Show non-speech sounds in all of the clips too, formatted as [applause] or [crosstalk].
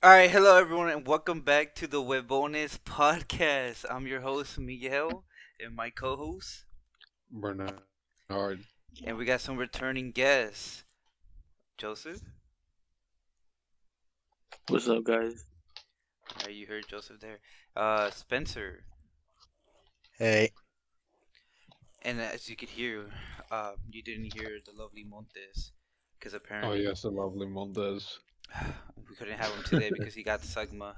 All right, hello everyone, and welcome back to the Webones podcast. I'm your host Miguel, and my co-host, Bernard. and we got some returning guests. Joseph, What's up, guys? you heard Joseph there. Uh, Spencer, Hey, and as you could hear, uh, you didn't hear the lovely Montes, because apparently. Oh yes, the lovely Montes. [sighs] [sighs] [sighs] we couldn't have him today because he got Sugma.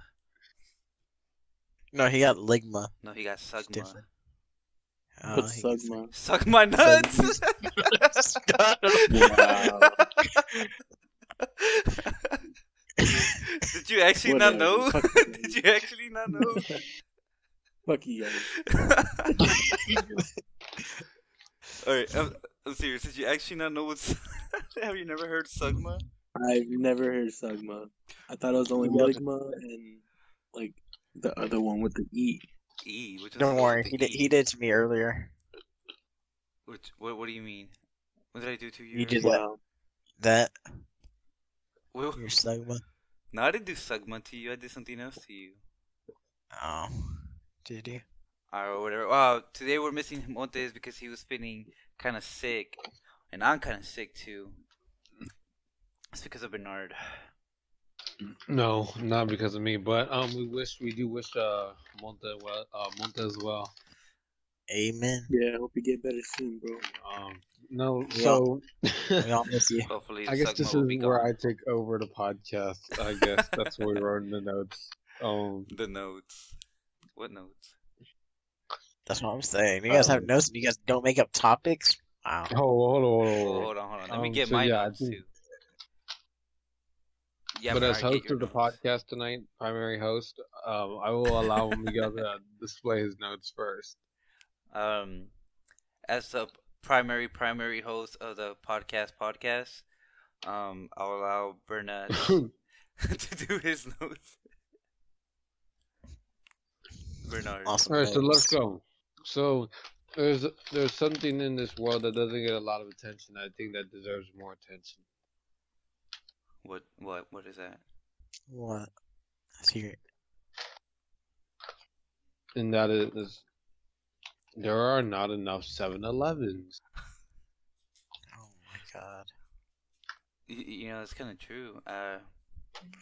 no, he got ligma. No, he got Sugma. different. Oh, What's he up. Suck my nuts. [laughs] [laughs] Did you actually not know? Did you actually not know? Fuck you guys. [laughs] Alright, I'm, I'm serious. Did you actually not know what's. Have you never heard Sugma? I've never heard Sugma. I thought it was only Yeah. Ligma and like the other one with the E. E, which Don't worry, he did. E. He did to me earlier. Which, what, what do you mean? What did I do to you? You did earlier? Wow. That Well, your sigma. no, I didn't do Sugma to you. I did something else to you. Oh, did you? Or whatever. Wow, today we're missing Montes because he was feeling kind of sick. And I'm kind of sick too. It's because of Bernard. No, not because of me, but um, we wish we do wish uh Monte well, uh Monte as well. Amen. Yeah, I hope you get better soon, bro. Um, no, We so We all miss you. [laughs] Hopefully, I guess this is where gone. I take over the podcast. I guess that's what we wrote in the notes. Um, [laughs] The notes. What notes? That's what I'm saying. You guys have Um, notes. and You guys don't make up topics. Wow. hold, hold, hold, hold, Oh, hold. hold on, hold on. Let me Um, get so my yeah, notes think- too. Yeah, but as Bernard, host your of the notes. podcast tonight, primary host, um, I will allow Miguel to [laughs] display his notes first. um, as the primary primary host of the podcast podcast, um, I'll allow Bernard [laughs] [laughs] to do his notes. Bernard. Awesome. All right, so let's go. So there's there's something in this world that doesn't get a lot of attention. I think that deserves more attention. What what what is that? What? Let's hear it. And that is there are not enough 7-Elevens. Oh my god. You, you know, it's kind of true. Uh,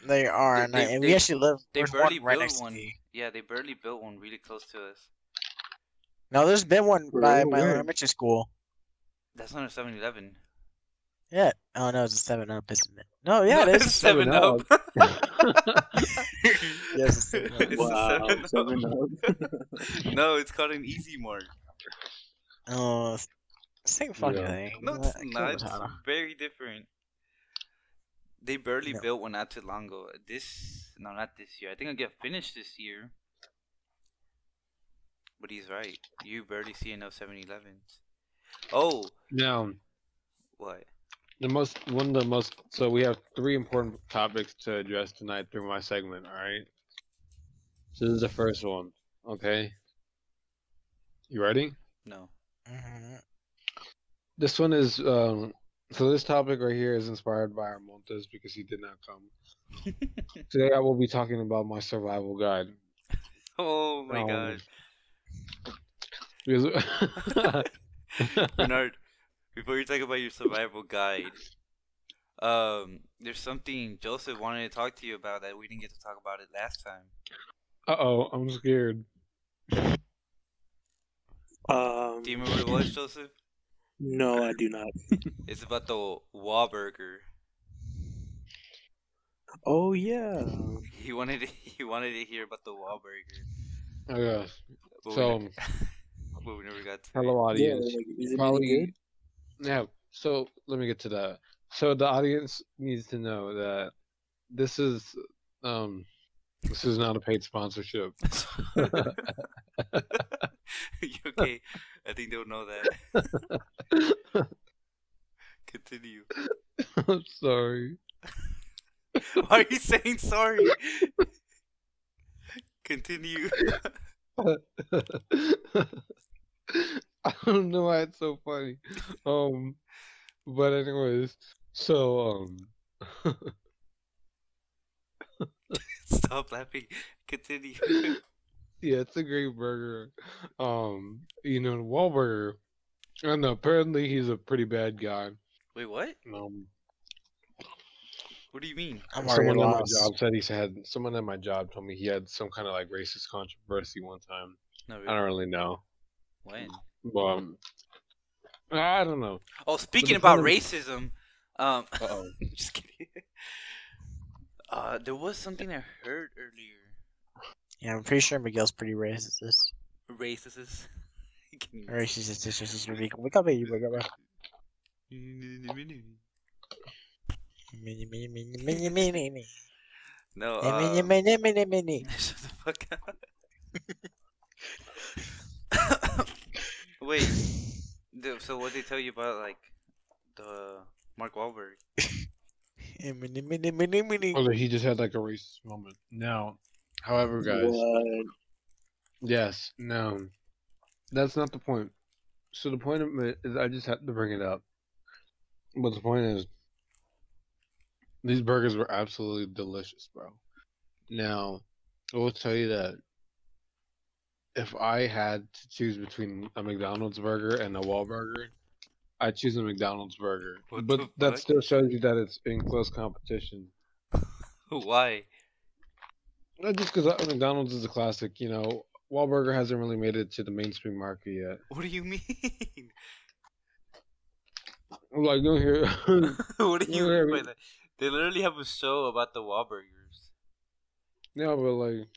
They are, They- and, I, they- and they- we actually live. they barely one right built next one. to yeah, they barely built one really close to us. No, there's been one by my elementary school. That's not a 7-Eleven. Yeah. Oh no, it's a Seven Up, isn't it? No, yeah, it [laughs] is. Seven Up. [laughs] Yes, a 7-Up. It's wow, 7-Up. seven up. [laughs] no, it's called an Easy mark. Oh, same fucking Yeah. thing. No, What? it's I not. It's very different. They barely No. built one out to Longo. This no, not this year. I think I'll get finished this year. But he's right. You barely see enough 7-Elevens. Oh, now, what? The most one of the most so we have three important topics to address tonight through my segment, all right? So this is the first one, okay? You ready? No. Mhm. This one is um so this topic right here is inspired by our Montes because he did not come. [laughs] Today I will be talking about my survival guide. [laughs] oh my Um, god. Because [laughs] Bernard, before you talk about your survival guide, um, there's something Joseph wanted to talk to you about that we didn't get to talk about it last time. uh oh, I'm scared. Um, Do you remember what it was, Joseph? no, I do not. [laughs] It's about the Wahlburger. Oh yeah. He wanted to, [laughs] he wanted to hear about the Wahlburger. Oh yeah. But So we, ne- [laughs] but we never got to. hello it. Yeah, audience. like, is it Probably yeah. So let me get to that. So the audience needs to know that this is um this is not a paid sponsorship. [laughs] Okay, I think they'll know that. [laughs] Continue. I'm sorry. [laughs] Why are you saying sorry? Continue. [laughs] I don't know why it's so funny. Um, but anyways, so um, [laughs] [laughs] Stop laughing. Continue. Yeah, it's a great burger. Um, you know, Wahlburger. I don't know. Apparently, he's a pretty bad guy. Wait, what? Um, What do you mean? I'm already someone at my job said he had someone at my job told me he had some kind of like racist controversy one time. No, I don't really. really know, When? But um, I don't know. Oh, speaking about racism, um, [laughs] just kidding. Uh, there was something I heard earlier. Yeah, I'm pretty sure Miguel's pretty racist. Racist. [laughs] Racist. This is really. Wake up, baby. Wake up. Mini, mini, mini, mini, mini, mini. No, Mini, uh, mini, mini, mini. [laughs] shut the fuck up. Wait, the- so what did they tell you about like the Mark Wahlberg? [laughs] Mini, mini, mini, mini. Although he just had like a racist moment. Now, however, guys, What? yes, no, that's not the point. So the point of it is, I just had to bring it up. But the point is, these burgers were absolutely delicious, bro. Now, I will tell you that if I had to choose between a McDonald's burger and a Wahlburger, I'd choose a McDonald's burger. What but that fuck? still shows you that it's in close competition. [laughs] Why? Not just because uh, McDonald's is a classic, you know. Wahlburger hasn't really made it to the mainstream market yet. What do you mean? [laughs] Like, you hear, [laughs] what do you mean by that? They literally have a show about the Wahlburgers. yeah, but like,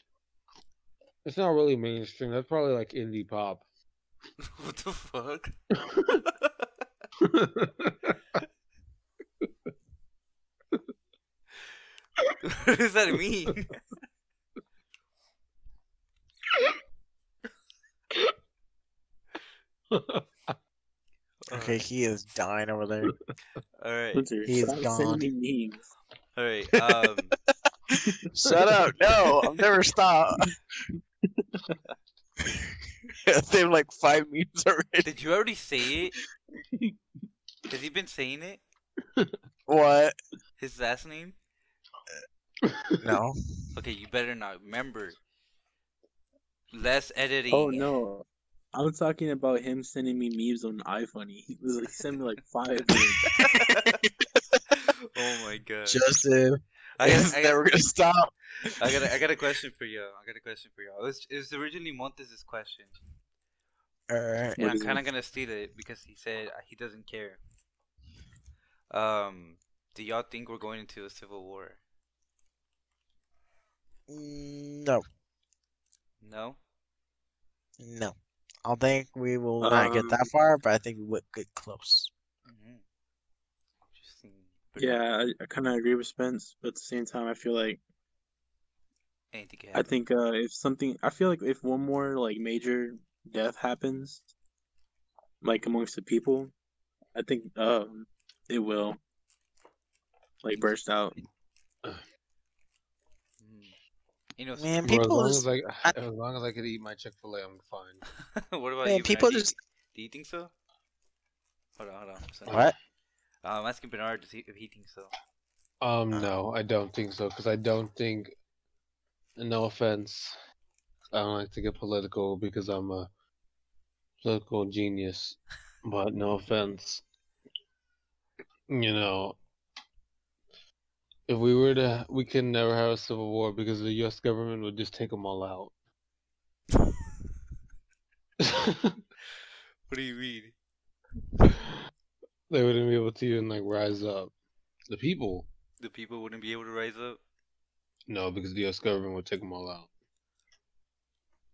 it's not really mainstream. That's probably like indie pop. [laughs] what the fuck? [laughs] what does that mean? [laughs] Okay, he is dying over there. All right, Spencer, He is stop gone. sending me memes. all right. Um, Shut up! No, I'll never stop. They have like five memes already. did you already say it? Has he been saying it? What? His last name? No. Okay, you better not remember. Less editing. Oh no. I was talking about him sending me memes on iFunny. He was like he sent me like five [laughs] memes. oh my god. Justin, I it's got, I, never got, gonna stop. I got, a, I got a question for you. I got a question for you. It was, it was originally Montes' question. Alright. And I'm kind of gonna steal it because he said uh, he doesn't care. Um, do y'all think we're going into a civil war? No, No. no. I don't think we will not get that Um, far, but I think we would get close. Interesting. But yeah, I, I kind of agree with Spence, but at the same time, I feel like Anything can I happen. think uh, if something, I feel like if one more like major death happens, like amongst the people, I think um it will like burst out. Mm. You know, Man, Bro, as people long as I, I- [laughs] as long as I could eat my Chick Fil A, I'm fine. [laughs] what about man, you? people Bernard? Do you- just Do you think so? Hold on, hold on. So- what? Uh, I'm asking Bernard does he, if he thinks so. Um, Uh. no, I don't think so. Because I don't think. No offense, I don't like to get political because I'm a political genius. But no offense, you know, if we were to, we can never have a civil war because the U.S. government would just take them all out. [laughs] [laughs] What do you mean? [laughs] they wouldn't be able to even like rise up. The people, The people wouldn't be able to rise up? no, because the U.S. government would take them all out.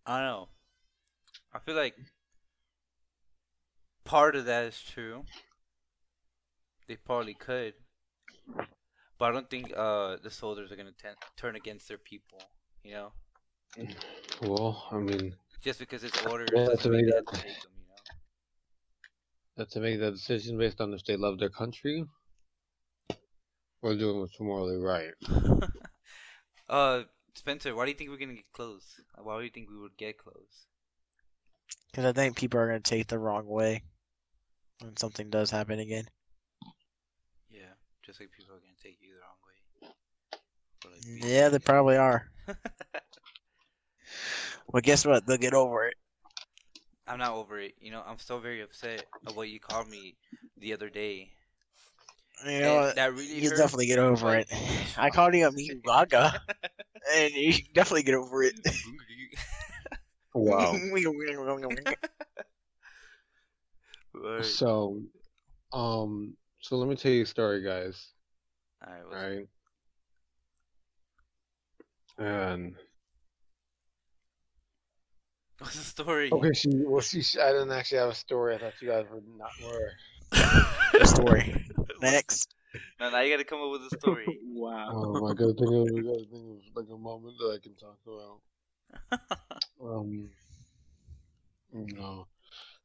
I don't know. I feel like part of that is true. They probably could, but I don't think uh the soldiers are gonna ten- turn against their people. You know, Well, I mean, just because it's orders doesn't to they that- them. You that to make the decision based on if they love their country or doing what's morally right. [laughs] uh, Spencer, why do you think we're gonna get close? Why do you think we would get close? Because I think people are gonna take the wrong way when something does happen again. Yeah, just like people are gonna take you the wrong way. Like Yeah, they probably are. [laughs] Well, guess what? They'll get over it. I'm not over it. You know, I'm still very upset of what you called me the other day. You And know what? that really You'll hurt. definitely get over it. [laughs] I called you a mean gaga, [laughs] and you should definitely get over it. Wow. [laughs] So, um, so let me tell you a story, guys. Alright, All right. And what's the story? okay, she well, she I didn't actually have a story. I thought you guys were not were. The story. [laughs] Next. No, now you gotta come up with a story. [laughs] wow. Um, I gotta think of, I gotta think of like a moment that I can talk about. [laughs] Um, no.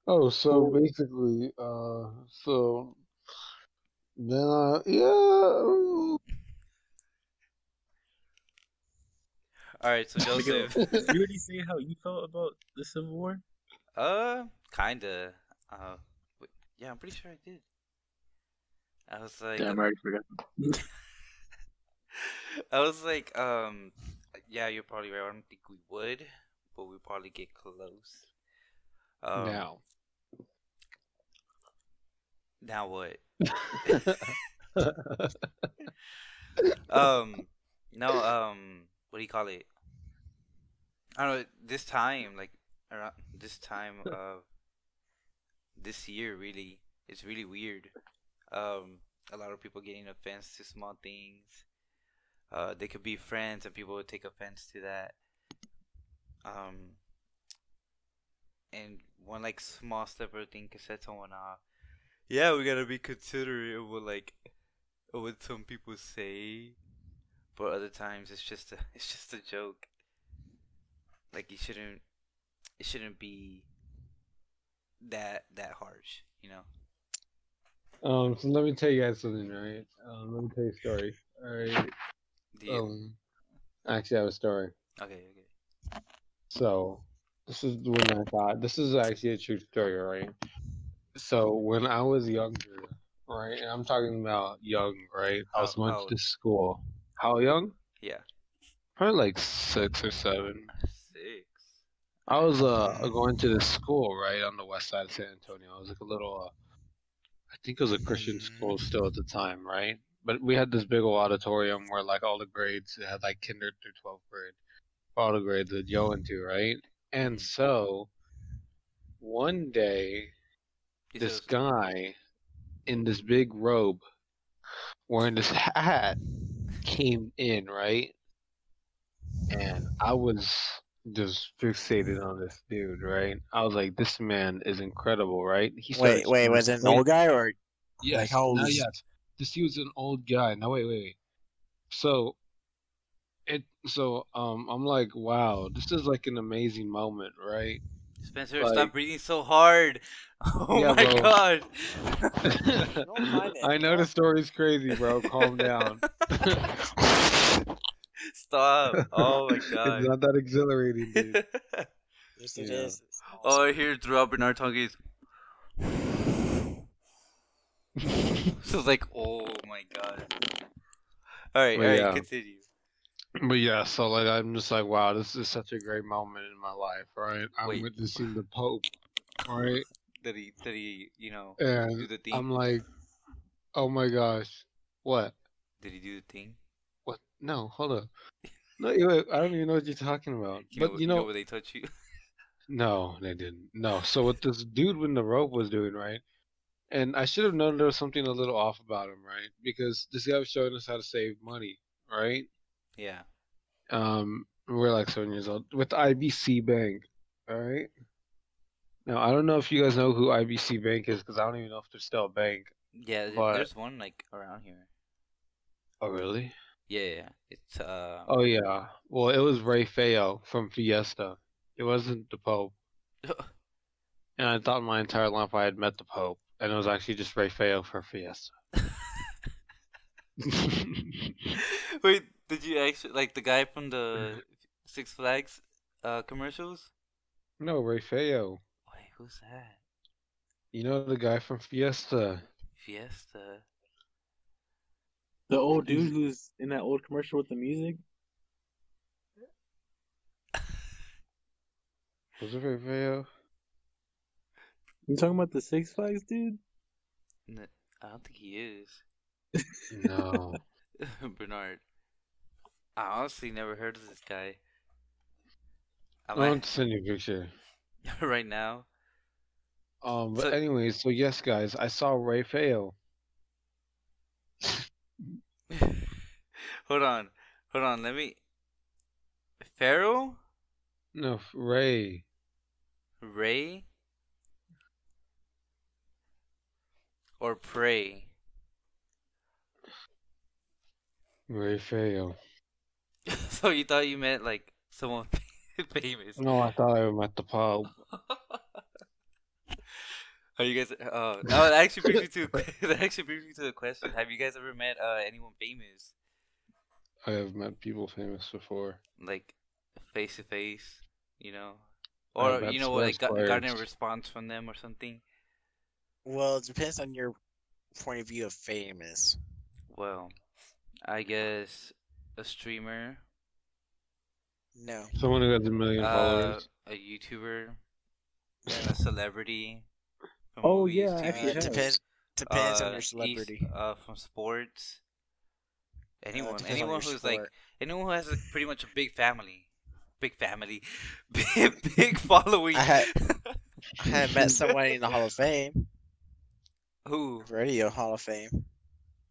Oh, so basically, uh, so then, uh, yeah. Alright, so [laughs] Joseph. you already say how you felt about the Civil War? Uh, kinda. Uh, wait, yeah, I'm pretty sure I did. I was like, Damn, I already forgot. [laughs] I was like, um, yeah, you're probably right. I don't think we would, but we probably get close. Um, now. now what? [laughs] Um, no, um, what do you call it? I don't know. This time, like around this time [laughs] of this year, really, it's really weird. Um, a lot of people getting offense to small things. Uh, they could be friends, and people would take offense to that. Um, and one like small step or thing could set someone off. Yeah, we gotta be considerate of what like what some people say, but other times it's just a [laughs] it's just a joke. Like you shouldn't it shouldn't be that that harsh, you know. Um, so let me tell you guys something, right? Um, let me tell you a story. All right. You, Um, actually, I have a story. okay, okay. So, this is when I thought this is actually a true story, right? So, when I was younger, right, and I'm talking about young, right? I was going to school. How young? Yeah. Probably like six or seven. I was uh going to this school right on the west side of San Antonio. It was like a little, uh, I think it was a Christian school still at the time, right? But we had this big old auditorium where like all the grades had like kinder through 12th grade, all the grades that go into, right? And so one day this guy in this big robe wearing this hat came in, right? And I was just fixated on this dude, right? I was like, this man is incredible, right? He Wait, started wait, was it an old guy or Yes, like, how old now, is- yes. This he was an old guy. Now wait, wait, wait. So it so um I'm like, wow, this is like an amazing moment, right? Spencer, like- stop breathing so hard. [laughs] Oh Yeah, my bro. god. [laughs] I know the story's crazy, bro. Calm down. [laughs] Stop. [laughs] Oh my god. It's not that exhilarating, [laughs] dude. Yes, it Yeah. is. All I hear throughout Bernard tongue is. [laughs] so it's like, oh my god. Alright, Well, alright, yeah. continue. But yeah, so like I'm just like, wow, this is such a great moment in my life, right? I'm Wait. witnessing the Pope, right? Did he, did he, you know, do And the thing? I'm like, oh my gosh, what? Did he do the thing? No, hold up. No, [laughs] I don't even know what you're talking about. You But know, you know, where they touch you? [laughs] no, they didn't. No. So what this dude with the rope was doing, right? And I should have known there was something a little off about him, right? Because this guy was showing us how to save money, right? yeah. Um, we're like seven years old with IBC Bank. All right. Now I don't know if you guys know who IBC Bank is because I don't even know if they're still a bank. Yeah, But- there's one like around here. Oh really? Yeah. It's, uh. Oh yeah. Well, it was Rey Feo from Fiesta. It wasn't the Pope. [laughs] And I thought my entire life I had met the Pope, and it was actually just Rey Feo for Fiesta. [laughs] [laughs] Wait, did you actually, like the guy from the Six Flags uh, commercials? no, Rey Feo. Wait, who's that? You know the guy from Fiesta. Fiesta. The old dude who's in that old commercial with the music. Was it Veo? You talking about the Six Flags dude? No, I don't think he is. No. [laughs] Bernard. I honestly never heard of this guy. I want to send you a picture. [laughs] right now. Um, but so... anyways, so yes, guys, I saw Ray [sighs] hold on, hold on. Let me. Pharaoh, No, Ray. Ray, or Prey. Rey Feo. [laughs] so you thought you meant like someone [laughs] famous? No, I thought I met the pub. [laughs] Are you guys? Oh, no, that actually brings me to [laughs] that actually brings me to the question: Have you guys ever met uh, anyone famous, I have met people famous before. like face to face? You know, or you know, like got, sports gotten a response from them or something? Well, it depends on your point of view of famous. Well, I guess a streamer, No. Someone who has a million uh, followers. a YouTuber, a celebrity. From Oh, movies, yeah, Uh, I actually TV, depends depends uh, on your east- celebrity. uh, from sports. Anyone, depends on anyone your who's like, anyone who has a, pretty much a big family, big family, [laughs] big, big following. I had [laughs] I had met someone in the Hall of Fame, Who? Radio Hall of Fame,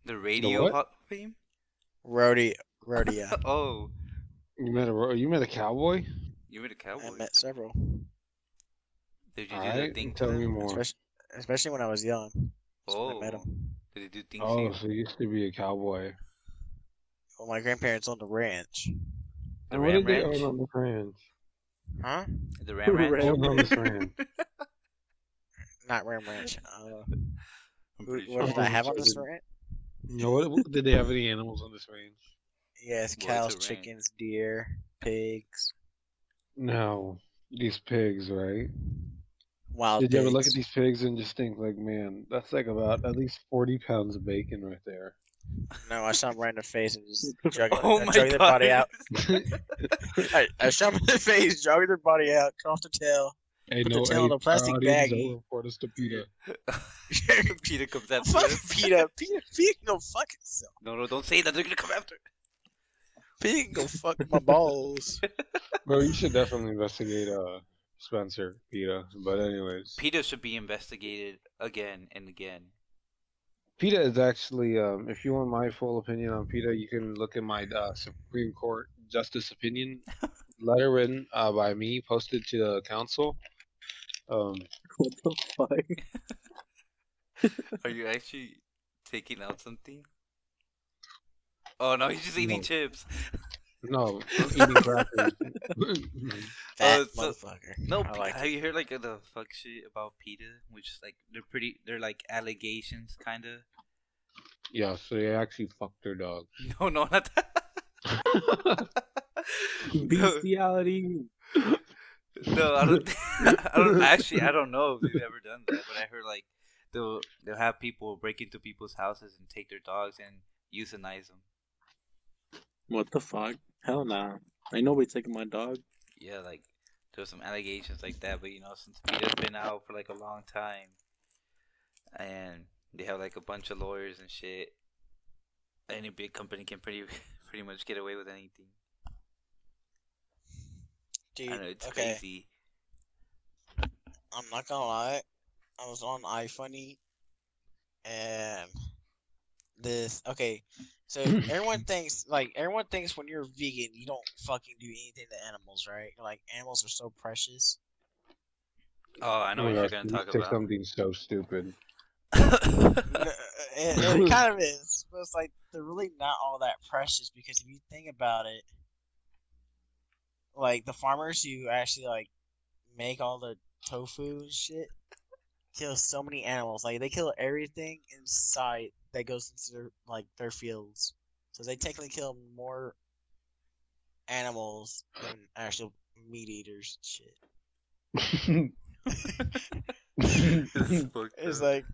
The radio what? Hall of fame? rodeo [laughs] rodeo. Oh, You met a ro- you met a cowboy? you were the I met several, Did you do the Alright, thing to tell me more. especially especially when I was young. That's when Oh, I met 'em. did they do things Oh, you? so you used to be a cowboy. Well, my grandparents owned a ranch. The And what Ram did they Ranch? own on this ranch? Huh? The [laughs] Ram Ranch? Ram on this ranch. [laughs] Not Ram Ranch. Uh, I'm pretty what sure. did I have on Ranch this ranch? No, what, what- did they have any animals on this ranch? Yes, Well, cows, it's ranch. chickens, deer, pigs, No, these pigs, right? Wild Did you pigs. ever look at these pigs and just think, like, man, that's like about at least forty pounds of bacon right there? No, I shot them right in the face and just [laughs] drug, Oh uh, my drug their body out. [laughs] I, I shot them in the face, drug their body out, cut off the tail. hey, Put the tail hey, in a plastic audience, baggie. don't report us to PETA. [laughs] Peter comes after Fuck us. Peter. Peter, Peter can go fuck himself. No, no, don't say that. They're gonna come after. Peter can go fuck my balls. Bro, you should definitely investigate uh Spencer PETA. But anyways, Peter should be investigated again and again. PETA is actually, um, if you want my full opinion on PETA, you can look at my uh, Supreme Court Justice opinion [laughs] letter written uh, by me, posted to the council. Um, What the fuck? Are you actually taking out something? Oh no, he's just eating No. chips. [laughs] no, I'm eating crackers. [laughs] [laughs] Fat Oh, so- motherfucker. No, I Pe- like have you heard like the fuck shit about PETA? Which is like they're pretty, they're like allegations, kind of. yeah, so they actually fucked their dog. [laughs] No, no, not that. no, Bestiality. no, I don't. I don't actually. I don't know if they've ever done that, but I heard like they'll they'll have people break into people's houses and take their dogs and euthanize them. What the fuck? Hell nah. Ain't nobody taking my dog. Yeah, like there's some allegations like that, but you know, since PETA's been out for like a long time, and they have like a bunch of lawyers and shit, any big company can pretty [laughs] pretty much get away with anything. Dude, I know it's okay, crazy. I'm not gonna lie. I was on iFunny, and this. Okay, so [clears throat] everyone thinks like everyone thinks when you're vegan, you don't fucking do anything to animals, right? Like animals are so precious. Oh, I know Oh what my you're gonna talk about. something so stupid. [laughs] it, it [laughs] kind of is, but it's like they're really not all that precious because if you think about it, like the farmers who actually like make all the tofu and shit kill so many animals. Like they kill everything in sight that goes into their like their fields. So they technically kill more animals than actual meat eaters shit. [laughs] It's fucked It's up. like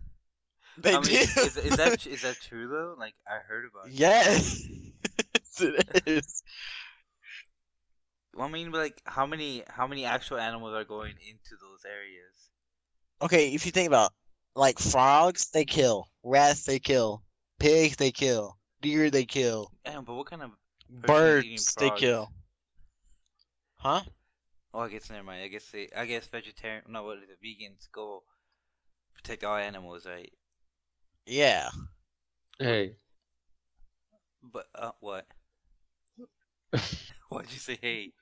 they I mean, do. is, is that [laughs] is that true though? Like I heard about. it. Yes, [laughs] it is. I mean, like, how many how many actual animals are going into those areas? Okay, if you think about like frogs, they kill. Rats, they kill. Pigs, they kill. Deer, they kill. Damn, but what kind of? Birds, they kill. Huh? Oh, I guess never mind. I guess they. I guess vegetarian. No, what is the Vegans go protect all animals, right? Yeah. Hey, But uh, what? [laughs] Why'd you say hey?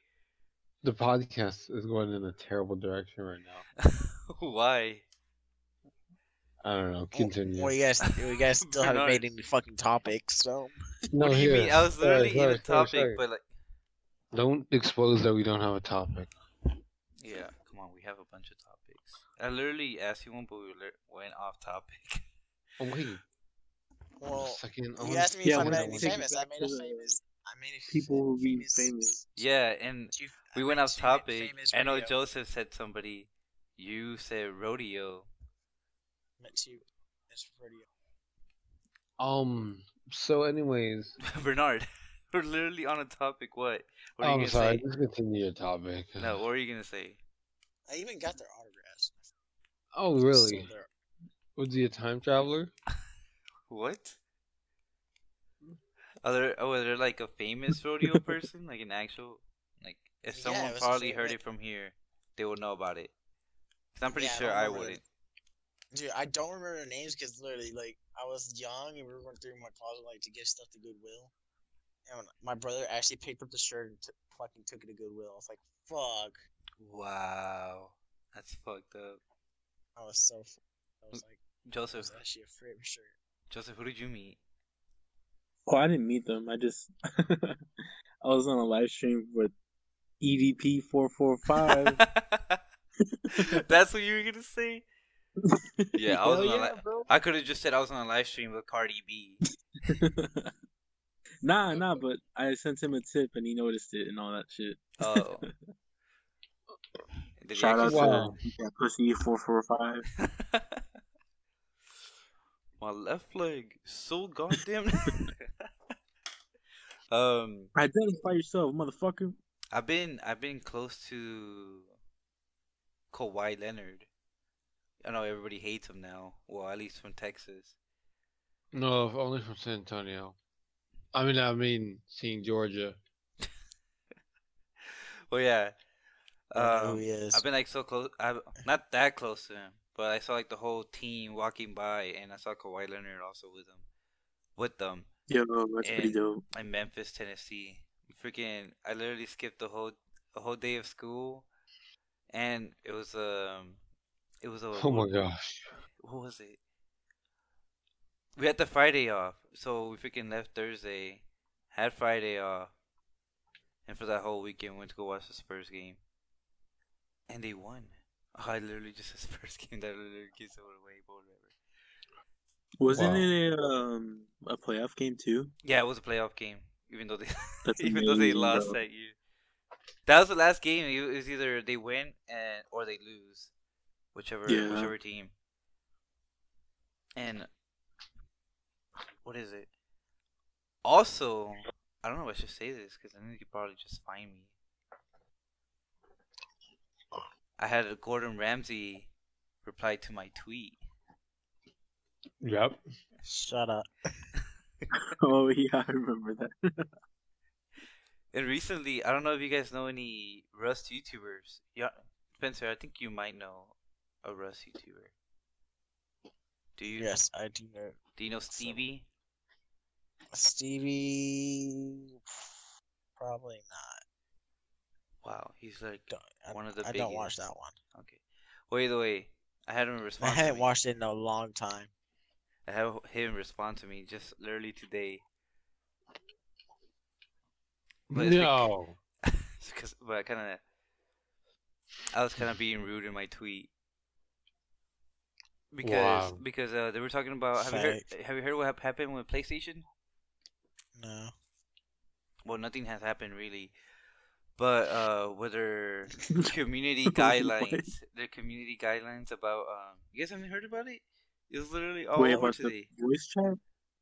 the podcast is going in a terrible direction right now. [laughs] Why? I don't know. Continue. Well, you guys, you guys [laughs] still haven't Bernard. made any fucking topics, so. no, what do you here. mean? I was Sorry, literally in sorry, a topic, sorry. but like, Don't expose that we don't have a topic. yeah, come on, we have a bunch of topics. I literally asked you one, but we lir- went off topic. Oh wait, Well, second. You asked me Yeah, if I we're made gonna any it famous. I made to a famous. I made a People who be famous. famous. yeah, and we went off topic. I know Joseph said somebody. You said rodeo. Met two. It's rodeo. Um. So, anyways, [laughs] Bernard, [laughs] we're literally on a topic. What? What are you I'm gonna sorry. say? Just continue your topic. No, what are you gonna say? I even got their autographs. Oh, So really? they're- Was he a time traveler? [laughs] What? Are there? Oh, are there like a famous rodeo person, like an actual, like if Yeah, someone it was a probably fam- heard it from here, they would know about it. 'Cause I'm pretty Yeah, sure don't I wouldn't. Dude, I don't remember their names because literally, like, I was young and we were going through my closet, like, to give stuff to Goodwill. And when my brother actually picked up the shirt and t- fucking took it to Goodwill. I was like, fuck. Wow, that's fucked up. I was so. f- I was like, Joseph, was actually a favorite shirt. Joseph, who did you meet? Oh, I didn't meet them. I just [laughs] I was on a live stream with EDP four four five. [laughs] [laughs] That's what you were gonna say. Yeah, I was Hell on yeah, li- bro. I could have just said I was on a live stream with Cardi B. [laughs] nah, nah, but I sent him a tip and he noticed it and all that shit. Oh. [laughs] Did he Shout out actually- Wow. to yeah, Pussy four four five. My left leg so goddamn. um, Identify yourself, motherfucker. I've been I've been close to Kawhi Leonard. I know everybody hates him now. Well, at least from Texas. No, only from San Antonio. I mean, I mean, seeing Georgia. [laughs] Well, yeah. I know who Um, he is. I've been like so close. I'm not that close to him, but I saw like the whole team walking by, and I saw Kawhi Leonard also with them, with them Yo, that's pretty dope. in Memphis, Tennessee. Freaking, I literally skipped the whole a whole day of school, and it was um, it was a Oh my gosh. what was it? We had the Friday off, so we freaking left Thursday, had Friday off, and for that whole weekend went to go watch the Spurs game, and they won. Oh, I literally just said [laughs] Spurs game that literally gives it away, but whatever. Wasn't Wow. it a um a playoff game too? Yeah, it was a playoff game, even though they That's [laughs] even though they lost bro. that year. That was the last game. It was either they win and or they lose, whichever Yeah. whichever team. And what is it? Also, I don't know if I should say this because then you could probably just find me. I had a Gordon Ramsay reply to my tweet. Yep. Shut up. [laughs] Oh yeah, I remember that. [laughs] And recently, I don't know if you guys know any Rust YouTubers. Yeah, Spencer, I think you might know a Rust YouTuber. Do you? Yes, I do know. Do you know Stevie? Stevie. Probably not. Wow, he's like Don't, I, one of the I don't watch that one. okay. Well, either way, I had him [laughs] I respond. to haven't watched it in a long time. I had him respond to me just literally today. But No. [laughs] because but I kind of I was kind of being rude in my tweet because Wow. because uh, they were talking about have you heard have you heard what happened with PlayStation? No. Well, nothing has happened really, but uh, whether [laughs] community guidelines, their community guidelines about um, you guys haven't heard about it? It was literally all Wait, over about the today. voice chat?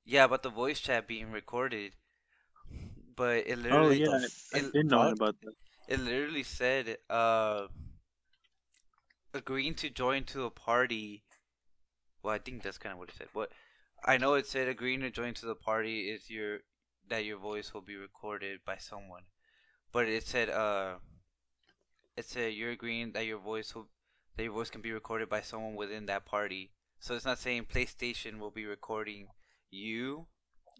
Yeah, about the voice chat being recorded, but it Oh literally yeah, the I, I it- did know about that. it literally said uh agreeing to join to a party. Well, I think that's kind of what it said, but I know it said agreeing to join to the party is your that your voice will be recorded by someone, but it said uh it said you're agreeing that your voice will that your voice can be recorded by someone within that party. So it's not saying PlayStation will be recording you,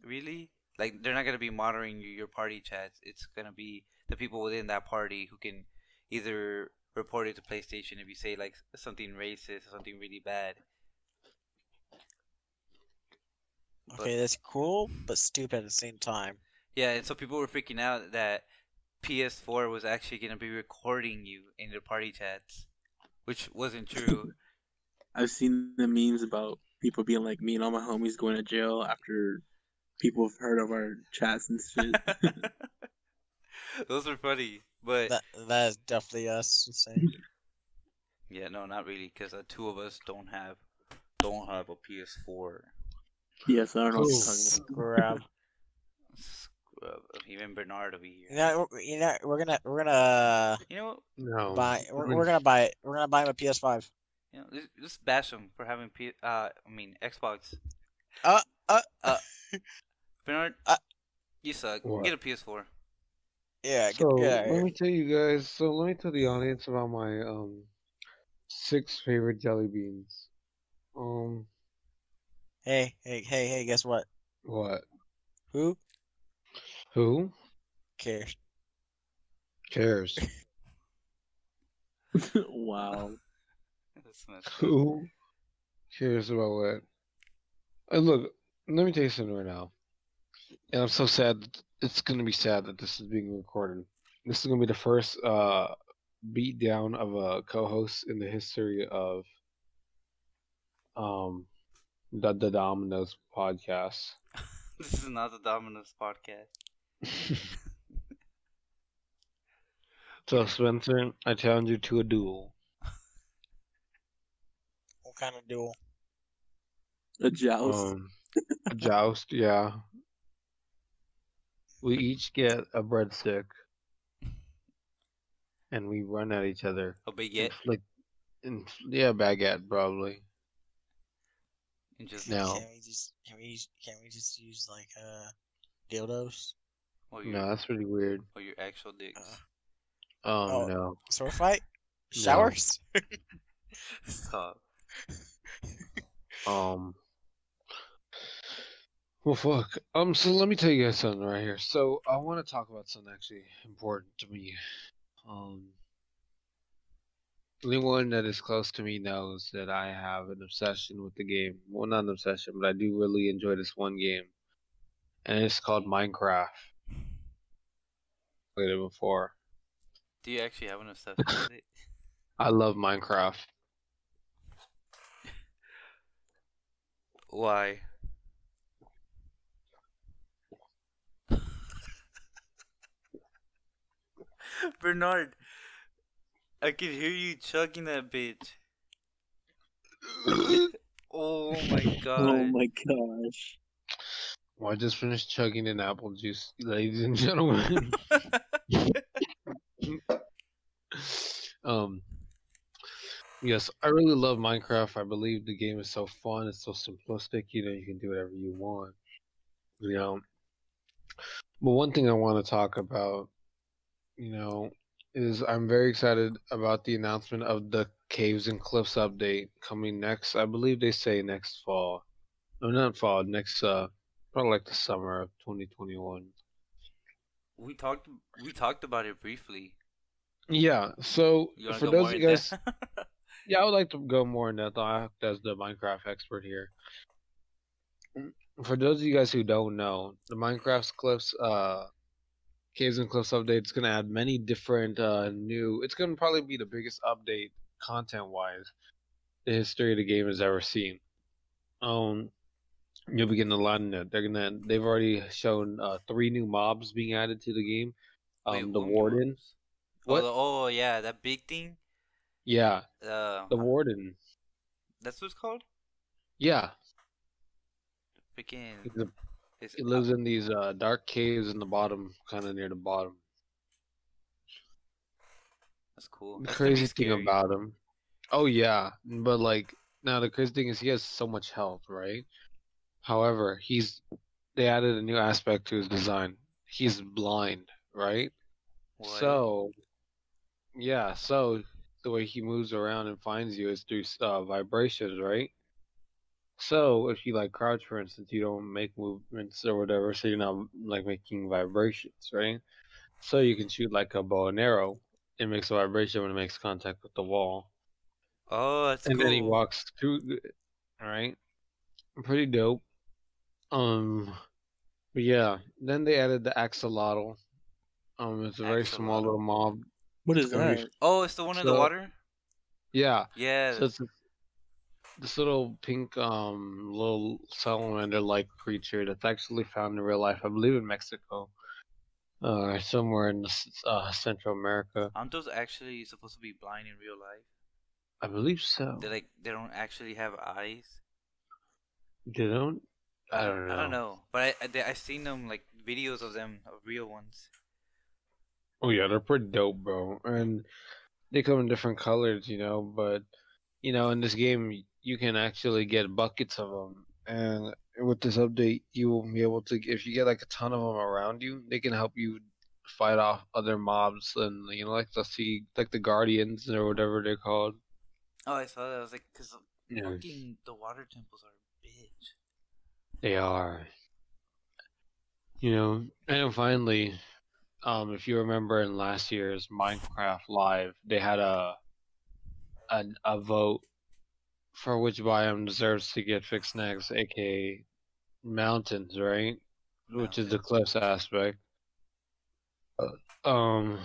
really. Like they're not gonna be monitoring your party chats. It's gonna be the people within that party who can either report it to PlayStation if you say like something racist or something really bad. Okay, that's cool, but stupid at the same time. Yeah, and so people were freaking out that PS4 was actually gonna be recording you in their party chats, which wasn't true. [laughs] I've seen the memes about people being like, me and all my homies going to jail after people have heard of our chats and shit. [laughs] Those are funny, but That that is definitely us saying. [laughs] yeah, no, not really, because the two of us don't have don't have a PS4. yes, I don't know what you're talking about. Scrub. Scrub. Even Bernard over here. You know, we're- you know, we're gonna we're gonna You know what? No. buy we're, we're we're gonna buy it. We're gonna buy him a PS5. You know, just, just bash him for having P. Uh, I mean Xbox. Uh, uh, uh. [laughs] Bernard, Uh. you suck. What? Get a PS4. Yeah, get, So get out let me tell you guys. So let me tell the audience about my um six favorite jelly beans. Um, Hey, hey, hey, hey, guess what? what? Who Who cares? cares? [laughs] wow. [laughs] That's messed. Who cares about what? Uh, look, let me tell you something right now. And I'm so sad. It's gonna be sad that this is being recorded. This is gonna be the first uh beat down of a co-host in the history of um the the Domino's podcast. [laughs] this is not the Domino's podcast. [laughs] So Spencer, I challenge you to a duel. What kind of duel? A joust. Um, a joust, yeah. We each get a breadstick, and we run at each other. A baguette Inflict, in, yeah, baguette probably. and just No. Can we just can we can we just use like uh dildos? or your No, that's pretty weird. or your actual dicks. Uh. Um, Oh. no. Sword fight? No. Showers? [laughs] Stop. [laughs] Um. Well, fuck. Um. So let me tell you guys something right here. So I want to talk about something actually important to me. Um. Anyone that is close to me knows that I have an obsession with the game. Well, not an obsession, but I do really enjoy this one game, and it's called Minecraft. Played it before. Do you actually have an obsession with it? [laughs] [laughs] I love Minecraft. Why? [laughs] Bernard, I can hear you chugging that bitch. [laughs] Oh my god. oh my gosh. Well, I just finished chugging an apple juice, ladies and gentlemen. [laughs] um, yes, I really love Minecraft. I believe the game is so fun. It's so simplistic. You know, you can do whatever you want. You know, but one thing I want to talk about, you know, is I'm very excited about the announcement of the Caves and Cliffs update coming next. I believe they say next fall. No, not fall. Next, uh, probably like the summer of 2021. we talked we talked about it briefly. Yeah. So for those of you guys, [laughs] yeah, I would like to go more in depth. I act as the Minecraft expert here. For those of you guys who don't know, the Minecraft Cliffs, uh, Caves and Cliffs update is gonna add many different uh new. It's gonna probably be the biggest update content wise the history of the game has ever seen. Um, you'll be getting a lot in it. They're gonna. They've already shown uh three new mobs being added to the game. Um, Wait, the Warden. What? Oh, the, oh yeah, that big thing. Yeah, Uh, the Warden. that's what it's called. Yeah, Freaking. He's a- It's, It lives in these uh, dark caves in the bottom, kind of near the bottom. That's cool. The That's crazy thing about him. Oh yeah, but like now the crazy thing is he has so much health, right? However, he's they added a new aspect to his design. He's blind, right? What? So yeah, so the way he moves around and finds you is through uh, vibrations, right? So if you like crouch, for instance, you don't make movements or whatever, so you're not like making vibrations, right? So you can shoot like a bow and arrow. It makes a vibration when it makes contact with the wall oh, that's and cool. then he walks through. All right, pretty dope. Um, but yeah, then they added the axolotl. Um, it's a very small little mob. What is that? Oh, it's the one in the water. Yeah, Yeah. so it's this, this little pink, um, little salamander-like creature that's actually found in real life. I believe in Mexico, uh, somewhere in uh, Central America. Aren't those actually supposed to be blind in real life? I believe so. They like they don't actually have eyes. They don't. I don't know. I don't know, but I I, they- I seen them like videos of them of real ones. Oh yeah, they're pretty dope, bro. And they come in different colors, you know. But you know, in this game, you can actually get buckets of them. And with this update, you will be able to, if you get like a ton of them around you, they can help you fight off other mobs and you know, like the sea, like the guardians or whatever they're called. Oh, I saw that. I was like, cause Yeah, fucking the water temples are bitch. they are. You know, and finally, um, if you remember in last year's Minecraft Live, they had a a, a vote for which biome deserves to get fixed next, aka mountains, right? Which is the cliffs aspect. Um,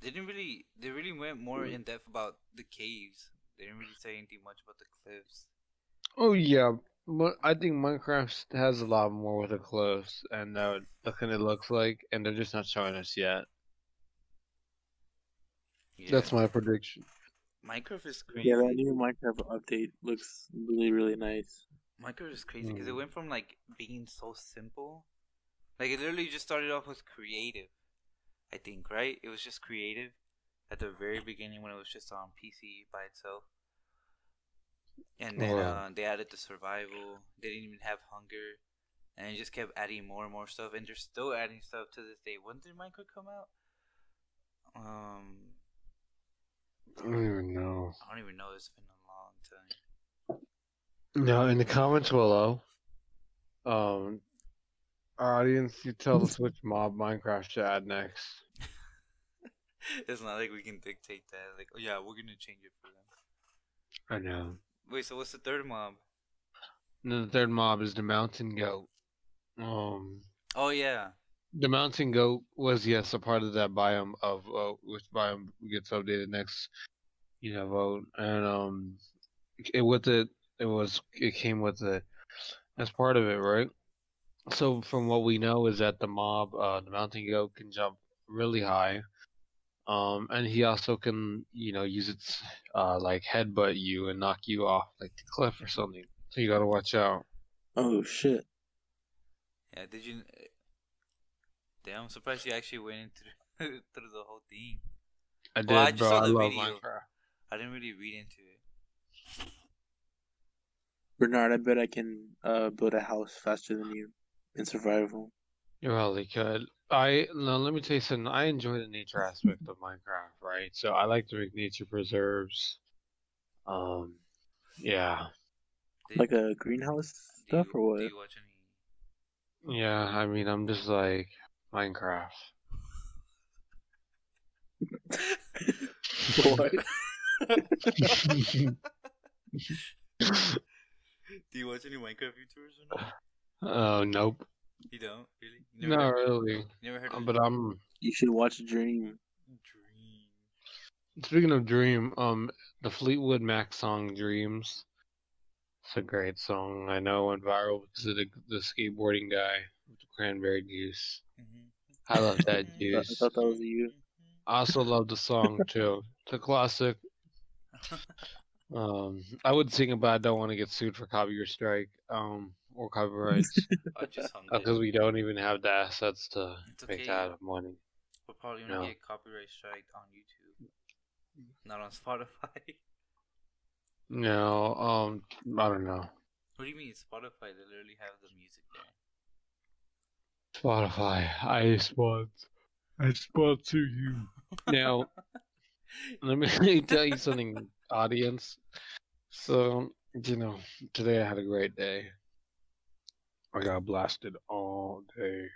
They didn't really. They really went more in depth about the caves. They didn't really say anything much about the cliffs. oh yeah, but I think Minecraft has a lot more with the cliffs and uh, look what it looks like, and they're just not showing us yet. Yeah. That's my prediction. Minecraft is crazy. Yeah, that new Minecraft update looks really, really nice. Minecraft is crazy because it Mm. went from like being so simple, like it literally just started off with creative. I think right. It was just creative at the very beginning when it was just on PC by itself, and then Right. uh, they added the survival. They didn't even have hunger, and it just kept adding more and more stuff. And they're still adding stuff to this day. When did Minecraft come out? Um, I don't even know. I don't even know. It's been a long time. Now, in the comments below, um, our audience, you tell us which mob Minecraft should add next. [laughs] it's not like we can dictate that. Like, oh yeah, we're gonna change it for them. I know. Wait, so what's the third mob? And then the third mob is the mountain goat. Um, Oh yeah, the mountain goat was yes a part of that biome of uh, which biome gets updated next, you know, vote. And um, it with it, it was it came with it as part of it, right? So from what we know is that the mob, uh, the mountain goat can jump really high. Um, and he also can, you know, use its uh like headbutt you and knock you off like the cliff or something. So you gotta watch out. Oh shit! yeah. Did you? Damn, I'm surprised you actually went into [laughs] through the whole thing. I did, Well, I just bro. saw I the love video. Minecraft. I didn't really read into it. Bernard, I bet I can uh build a house faster than you in survival. You probably could. I now let me tell you something. I enjoy the nature aspect of Minecraft, right? So I like to make nature preserves. Um, yeah, Did, Like a greenhouse do you, stuff or what? Do you watch any? yeah. I mean, I'm just like Minecraft. What? [laughs] do you watch any Minecraft YouTubers or not? Oh nope, You don't really? You never not really. you never heard Uh, But I'm You should watch Dream. Dream? speaking of Dream. Um, the Fleetwood Mac song "Dreams." It's a great song. I know it went viral because of the the skateboarding guy with the cranberry juice. Mm-hmm. I love that [laughs] I juice. thought that was you. I also love the song too. It's a classic. Um, I would sing it, but I don't want to get sued for copyright strike, um, or copyrights [laughs] I just hung because we don't even have the assets to It's make okay. that money. We're probably gonna No. get copyright strike on YouTube, not on Spotify. No, um, I don't know. what do you mean Spotify? They literally have the music there. Spotify, I sponsor, I sponsor you. Now, [laughs] let me tell you something, audience. So, you know, today I had a great day. I got blasted all day.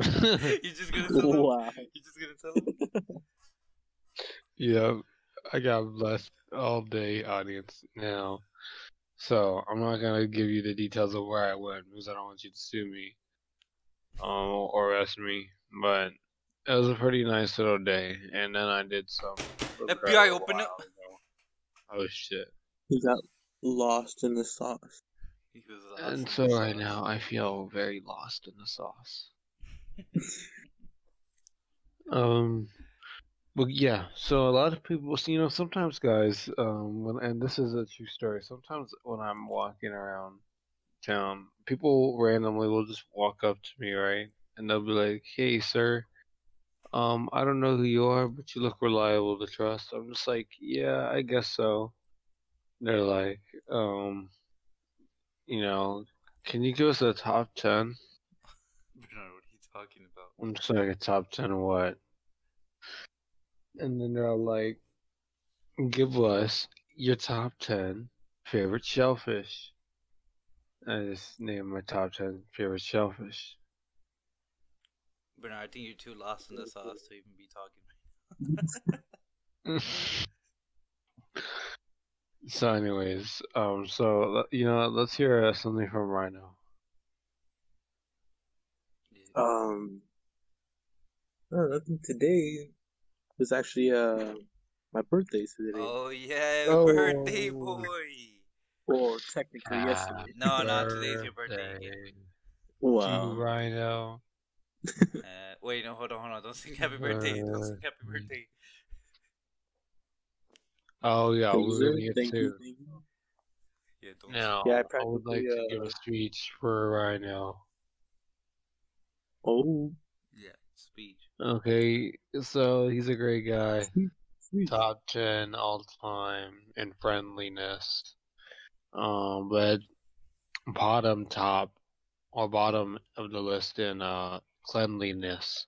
[laughs] you just gonna tell them? Wow. You just gonna tell them? [laughs] yeah, I got blessed all day, audience. Now, so I'm not gonna give you the details of where I went because I don't want you to sue me, um, or arrest me. But it was a pretty nice little day, and then I did some. FBI, open up. Oh shit! He got lost in the sauce. He was lost And so right sauce. now I feel very lost in the sauce. [laughs] um, but yeah. So a lot of people, you know, sometimes guys, um, when and this is a true story. Sometimes when I'm walking around town, people randomly will just walk up to me, right, and they'll be like, "Hey, sir." Um, I don't know who you are, but you look reliable to trust. I'm just like, yeah, I guess so. They're like, um, you know, can you give us a top 10? Bernard, what are you talking about? I'm just like, a top 10 of what? And then they're like, give us your top 10 favorite shellfish. I just named my top 10 favorite shellfish. Bernard, I think you're too lost in the sauce to even be talking. [laughs] so, anyways, um, so, you know, let's hear uh, something from Rhino. Um, no, nothing today was actually uh my birthday today. Oh yeah, Oh. birthday boy. Well, technically yesterday. No, no, today's your birthday again. Wow. to Rhino. Uh, wait, no, hold on, hold on. Don't sing happy birthday. Don't sing happy Uh, birthday. Oh, yeah, Thank we're you, here thank too. you, thank you. Yeah, don't. Now, Yeah, I I would like practically, to give uh, a speech for Rhino. Oh, Yeah, speech. Okay, so he's a great guy. Top 10 all time in friendliness. Um, but bottom top or bottom of the list in uh cleanliness.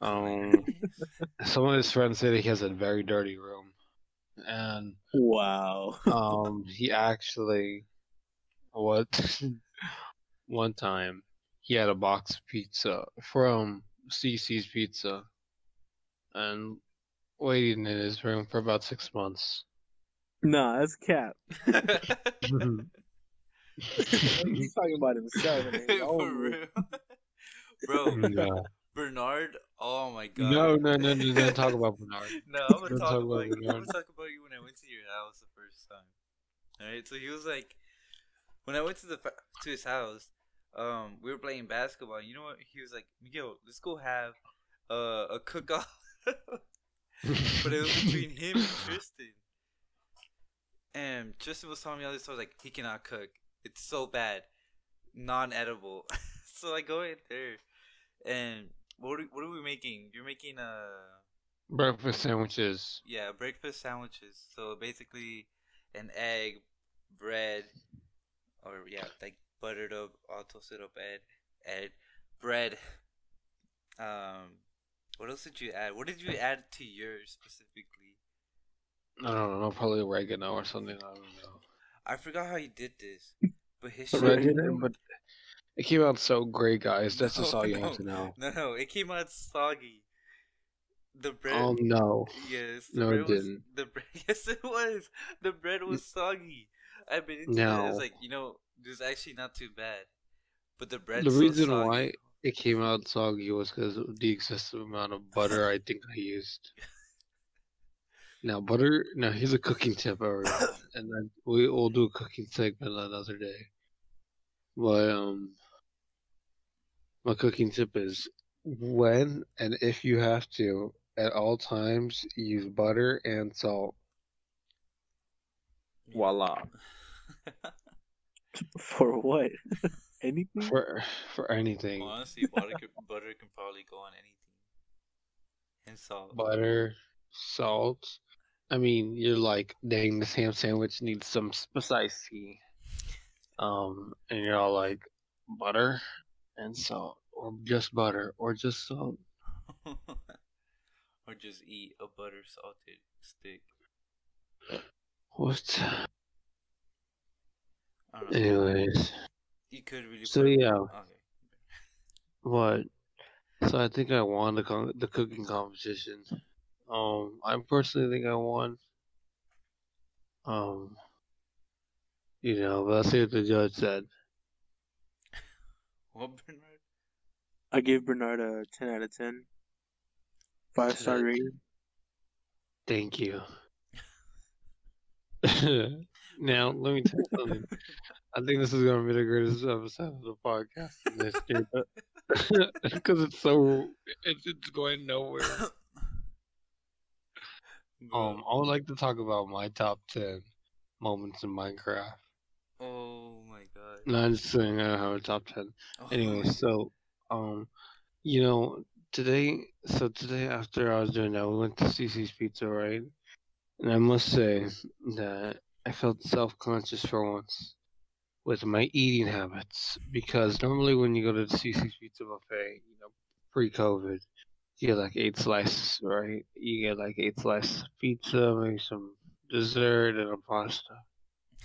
Um, [laughs] some of his friends say that he has a very dirty room, and Wow. um, he actually what [laughs] one time he had a box of pizza from Cici's Pizza, and waiting in his room for about six months. Nah, that's cap. [laughs] He's talking about himself. [laughs] And For real. Bro, no, Bernard, oh my god. no, no, no, no, don't talk about Bernard. [laughs] No, I'm gonna talk talk about about you. I'm Bernard. gonna talk about you when I went to your house the first time. Alright, so he was like, when I went to the to his house, um, we were playing basketball. And you know what? He was like, Miguel, let's go have uh, a cook off. but it was between him and Tristan. And Tristan was telling me all this. So I was like, he cannot cook. It's so bad, non-edible. [laughs] so I go in there, and what are, what are we making? You're making a Breakfast sandwiches. yeah breakfast sandwiches. So basically, an egg, bread, or yeah, like buttered up, all toasted up egg, egg, bread. Um, what else did you add? What did you add to your specifically? I don't know, probably oregano or something. I don't know. I forgot how you did this, but his shit. Oregano, but it came out so great, guys. That's just No, [laughs] oh, all you no, have to know. No, no, it came out soggy. The bread. Oh no. Yes. The No, bread it was, didn't. The [laughs] bread. Yes, it was. The bread was soggy. I've been into it. No. It's like you know, this is actually not too bad, but the bread. The so reason soggy. why it came out soggy was because of the excessive amount of butter I think I used. [laughs] Now butter. Now here's a cooking tip, everyone, [coughs] and then we will do a cooking segment another day. But um, my cooking tip is when and if you have to, at all times use butter and salt. Voila. [laughs] For what? [laughs] anything. for for anything. Honestly, butter can, [laughs] butter can probably go on anything. And salt. Butter, salt. I mean, you're like, dang, this ham sandwich needs some spicy. Um, and you're all like, butter and salt, or just butter, or just salt. [laughs] or just eat a butter salted stick. What? I don't know. Anyways, You could really. so yeah, Okay. what? So I think I won the con- the cooking competition. Um, I personally think I won. Um, you know, but let's see what the judge said. [laughs] What, Bernard? I gave Bernard a ten out of ten. Five star rating. Thank you. [laughs] now, let me tell you something. I think this is going to be the greatest episode of the podcast in history, but [laughs] because it's so, it's, it's going nowhere. Um, I would like to talk about my top ten moments in Minecraft. Oh my god. No, I'm just saying I don't have a top ten. Oh Anyway, so, um, you know, today, so today after I was doing that, we went to Cici's Pizza, right? And I must say that I felt self-conscious for once with my eating habits because normally when you go to the Cici's Pizza buffet, you know, pre-COVID, you get like eight slices, right? You get like eight slices of pizza, maybe some dessert and a pasta.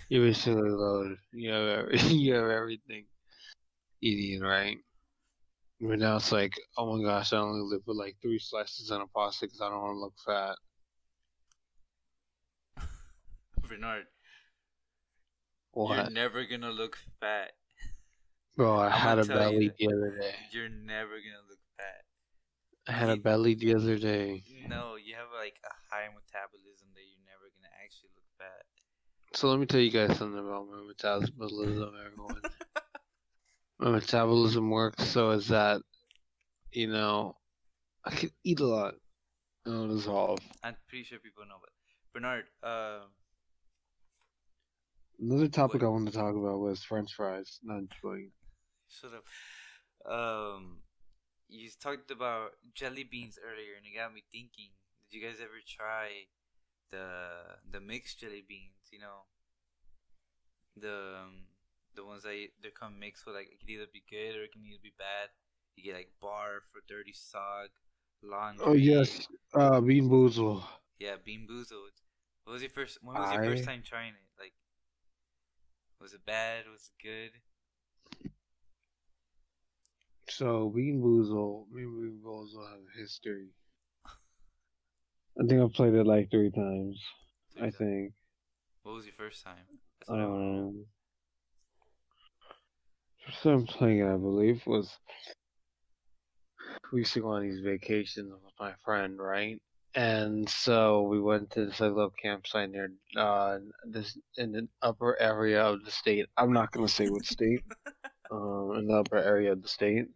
You're basically loaded. You have every, [laughs] you have everything eating, right? But now it's like, oh my gosh, I only live with like three slices and a pasta because I don't want to look fat. [laughs] Bernard, What? you're never gonna look fat. Bro, I I'ma had a belly you. the other day. You're never gonna look. I had a You- belly the other day. No, you have like a high metabolism that you're never gonna actually look fat. So let me tell you guys something about my metabolism, everyone. [laughs] my metabolism works so is that, you know, I can eat a lot and it'll dissolve. I'm pretty sure people know, but Bernard, uh, Another topic? I wanted to talk about was French fries. Not joking. [laughs] shut up. Um, you talked about jelly beans earlier, and it got me thinking. Did you guys ever try the the mixed jelly beans? You know, the um, the ones that they come mixed with like it can either be good or it can either be bad. You get like bar for dirty sock, laundry. Oh yes, uh, Bean Boozle. Yeah, Bean Boozled. What was your first? When was your first time trying it? Like, was it bad? Was it good? So Bean Boozle, Bean Boozle have a history. I think I've played it like three times. I Three times. think. What was your first time? I don't know. First time playing it, I believe, was we used to go on these vacations with my friend, right? And so we went to this like, little campsite near uh this in the upper area of the state. I'm not gonna say what state. [laughs] um, in the upper area of the state.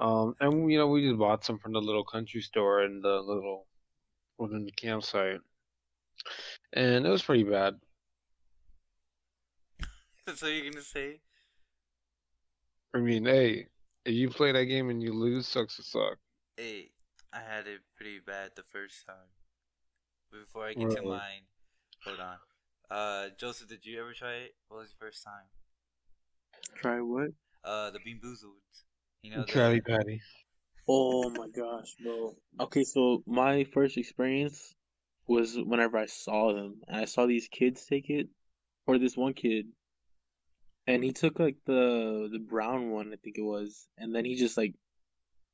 Um, and you know we just bought some from the little country store in the little within the campsite, and it was pretty bad. [laughs] That's what you're gonna say? I mean, hey, if you play that game and you lose, sucks to suck. Hey, I had it pretty bad the first time. Before I get to mine, hold on. Uh, Joseph, did you ever try it? What was your first time? Try what? Uh, the Bean Boozled. You know, the, Krabby Patty. Oh my gosh, bro. Okay, so my first experience was whenever I saw them. And I saw these kids take it, or this one kid, and he took like the the brown one, I think it was, and then he just like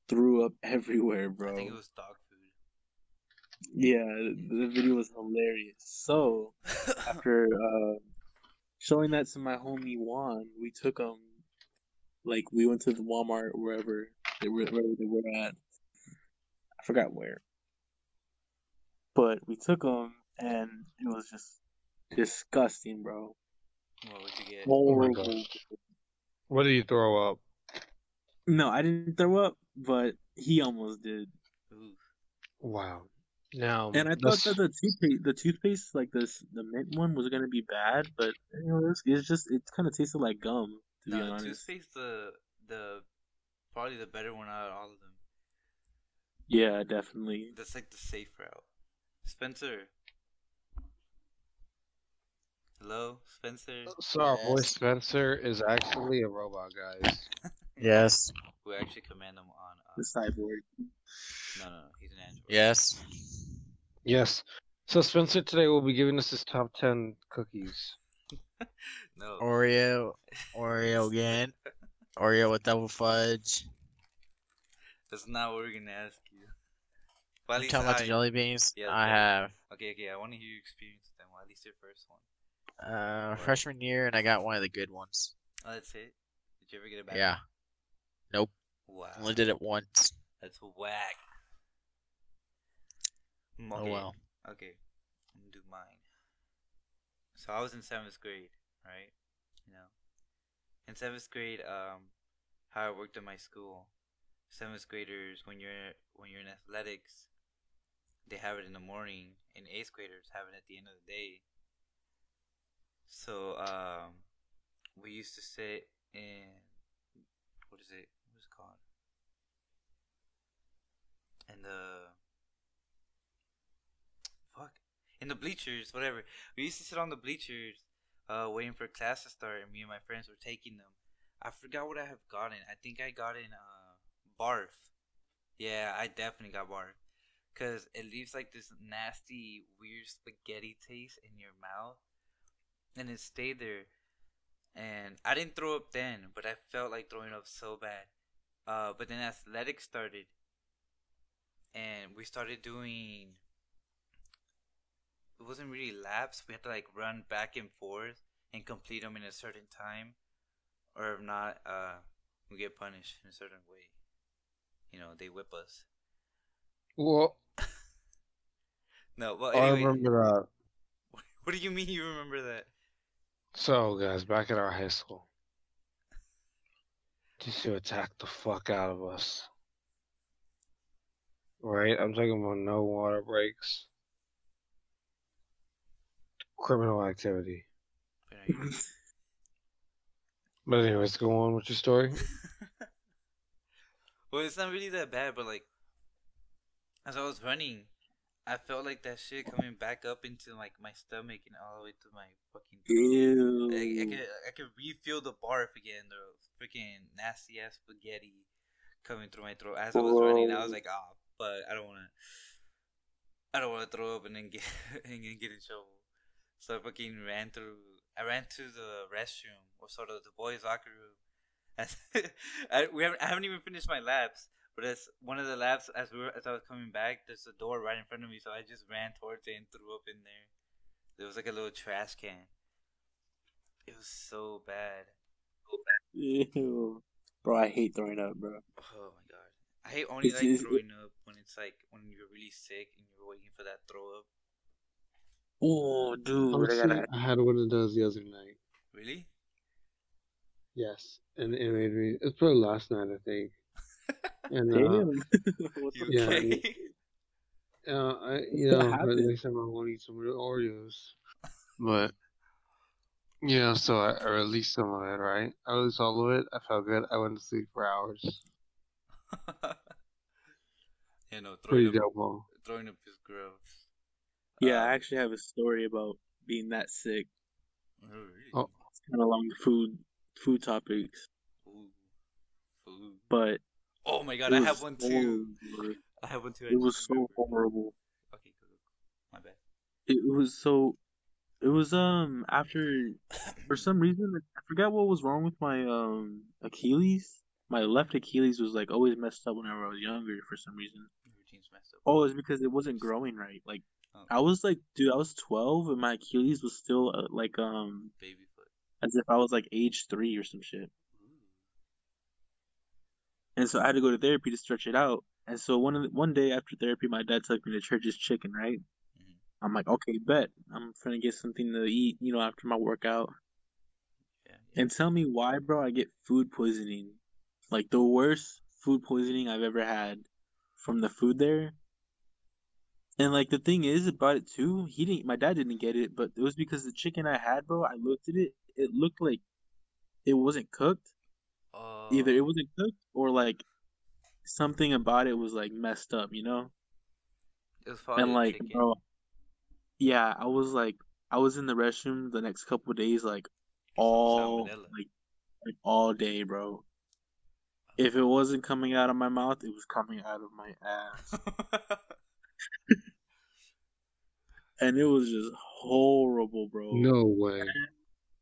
threw up [laughs] everywhere, bro. I bro. think it was dog food. Yeah, the video was hilarious. So [laughs] after uh, showing that to my homie Juan, we took him. Like we went to the Walmart wherever they were, wherever they were at. I forgot where, but we took him, and it was just disgusting, bro. what would you get? Oh my Horrible. What did you throw up? No, I didn't throw up, but he almost did. Wow. Now, And I thought let's- that the toothpaste, the toothpaste, like this, the mint one, was gonna be bad, but you know, it's, it's just it kind of tasted like gum, To be no, honest, toothpaste the the probably the better one out of all of them. yeah, definitely. That's like the safe route. Spencer. Hello, Spencer. So our boy Spencer is actually a robot, guys. [laughs] Yes. We actually command him on. Uh, The cyborg. no, no, no, he's an android. Yes. Yes. So Spencer today will be giving us his top ten cookies. [laughs] No. Oreo. Oreo [laughs] again. Oreo with double fudge. That's not what we're gonna ask you. Well, You talking about the jelly beans? Yeah, I have. Okay, okay. I want to hear your experience with them. Well, at least your first one. Uh, freshman year, and I got one of the good ones. Oh, that's it. Did you ever get it back? Yeah. Nope. Wow. Only did it once. That's whack. Mm, Oh well. Okay. I'm gonna do mine. So I was in seventh grade, right? You know. In seventh grade, um, how it worked at my school. Seventh graders, when you're when you're in athletics, they have it in the morning, and eighth graders have it at the end of the day. So um, we used to sit in what is it? What is it called? And the fuck in the bleachers, whatever. We used to sit on the bleachers, uh, waiting for class to start, and me and my friends were taking them. I forgot what I have gotten. I think I got in uh barf. Yeah, I definitely got barf. Cause it leaves like this nasty, weird spaghetti taste in your mouth, and it stayed there. And I didn't throw up then, but I felt like throwing up so bad. Uh, but then athletics started, and we started doing. It wasn't really laps. We had to like run back and forth and complete them in a certain time, or if not, uh, we get punished in a certain way. You know, they whip us. Well, [laughs] No, well, I remember that. [laughs] what do you mean you remember that? So, guys, back at our high school, just to attack the fuck out of us. Right? I'm talking about no water breaks, criminal activity. [laughs] But anyways, go on with your story. [laughs] well, it's not really that bad, but like, as I was running, I felt like that shit coming back up into like my stomach and all the way to my fucking. Ew. I, I could I could refeel the barf again, the freaking nasty ass spaghetti coming through my throat as I was running. I was like, ah, but I don't wanna, I don't wanna throw up and then get [laughs] and then get in trouble. So I fucking ran through. I ran to the restroom or sort of the boys' locker room. As [laughs] I, we haven't, I haven't even finished my laps, but as one of the laps, as we were, as I was coming back, there's a door right in front of me, so I just ran towards it and threw up in there. There was like a little trash can. It was so bad. Ew. Bro, I hate throwing up, bro. Oh my god. I hate only It's- like it's- throwing up when it's like when you're really sick and you're waiting for that throw up. Oh, dude, I gotta. I had one of those the other night. Really? Yes, and it made me. It's probably last night, I think. [laughs] And uh, [laughs] Damn. [laughs] what You Yeah, okay? uh, I, you know, but happened? next time I want to eat some real Oreos. But you know, so I, I released some of it. Right, I released all of it. I felt good. I went to sleep for hours. you know, Pretty throwing up, dope. throwing up is gross. Yeah, Um, I actually have a story about being that sick. oh, really? It's kind of along the food food topics, Ooh. Food. but Oh my god, I have one so- too. I have one too. I It was so remembered. horrible. Okay. My bad. It was so. It was um after for some reason I forgot what was wrong with my um Achilles. My left Achilles was like always messed up whenever I was younger for some reason. Your routine's messed up. Oh, it's because it wasn't growing right. Like. I was like, dude, I was twelve and my Achilles was still uh, like um Baby foot. as if I was like age three or some shit. Ooh. And so I had to go to therapy to stretch it out. And so one the, one day after therapy, my dad took me to Church's Chicken. Right? Mhm. I'm like, okay, bet I'm gonna get something to eat, you know, after my workout. Yeah, yeah. And tell me why, bro, I get food poisoning. Like the worst food poisoning I've ever had from the food there. And like the thing is about it too, he didn't my dad didn't get it, but it was because the chicken I had, bro, I looked at it, it looked like it wasn't cooked. Oh. Either it oh. wasn't cooked or like something about it was like messed up, you know. It was probably and like, chicken. bro, yeah, I was like, I was in the restroom the next couple of days, like all Salmonella. like, like all day, bro. Oh. If it wasn't coming out of my mouth, it was coming out of my [laughs] ass, [laughs] and it was just horrible, bro. No way.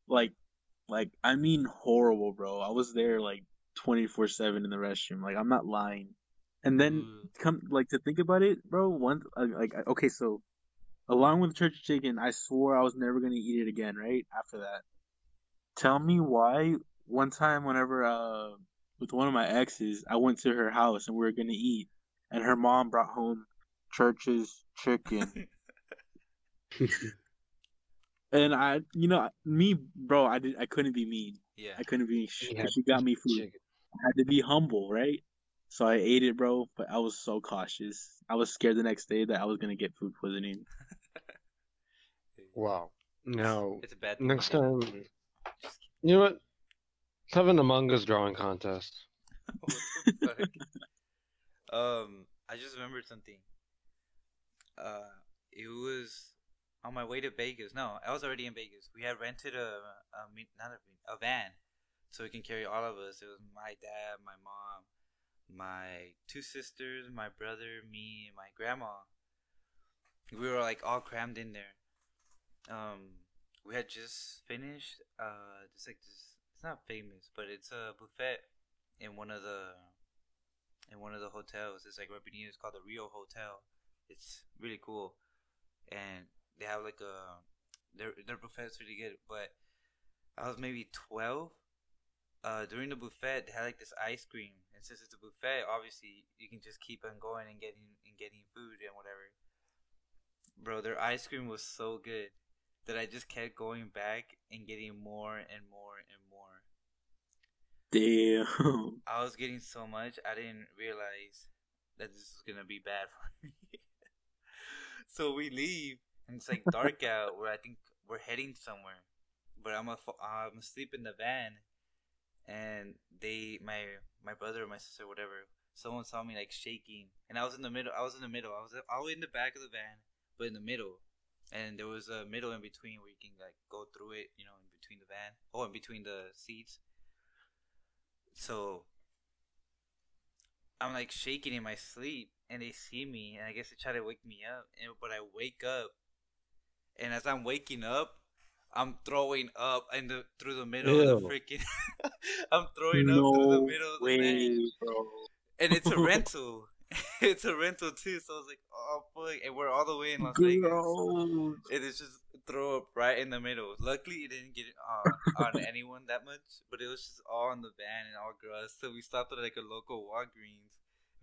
like, like I mean horrible, bro. I was there like twenty four seven in the restroom. Like I'm not lying. And then Ooh. come like to think about it, bro. One like okay, so along with church chicken, I swore I was never gonna eat it again. Right after that, tell me why. One time, whenever uh with one of my exes, I went to her house and we were gonna eat, and her mom brought home church's chicken, [laughs] and I, you know, me, bro, I did, I couldn't be mean. yeah. I couldn't be. She, she got me food. Chicken. I had to be humble, right? So I ate it, bro, but I was so cautious. I was scared the next day that I was gonna get food poisoning. [laughs] Wow. No. It's a bad thing. Next time, you know what? Let's have an Among Us drawing contest. What the fuck? um, I just remembered something. Uh, it was on my way to Vegas. No, I was already in Vegas. We had rented a, a not a, a van, so we can carry all of us. It was my dad, my mom, my two sisters, my brother, me, and my grandma. We were like all crammed in there. Um, we had just finished. Uh, just like this. It's not famous, but it's a buffet in one of the in one of the hotels. It's like right beneath. It's called the Rio Hotel. It's really cool, and they have like a their their buffet's really good. But I was maybe twelve. Uh, during the buffet, they had like this ice cream, and since it's a buffet, obviously you can just keep on going and getting and getting food and whatever. Bro, their ice cream was so good that I just kept going back and getting more and more and more. Damn. I was getting so much, I didn't realize that this was gonna be bad for [laughs] me. So we leave, and it's like dark [laughs] out. Where I think we're heading somewhere, but I'm a, I'm asleep in the van, and they, my my brother or my sister, whatever, someone saw me like shaking, and I was in the middle. I was in the middle. I was all the way in the back of the van, but in the middle, and there was a middle in between where you can like go through it, you know, in between the van, oh, in between the seats. So I'm like shaking in my sleep, and they see me, and I guess they try to wake me up. And but I wake up, and as I'm waking up, I'm throwing up in the through the middle of the Ew. freaking. [laughs] I'm throwing up through the middle of the way, van, bro. and it's a [laughs] rental. [laughs] it's a rental too, so I was like, oh fuck, and we're all the way in Las Vegas. Gross. It is just throw up right in the middle. Luckily, it didn't get uh, on anyone that much, but it was just all in the van and all gross. So we stopped at like a local Walgreens,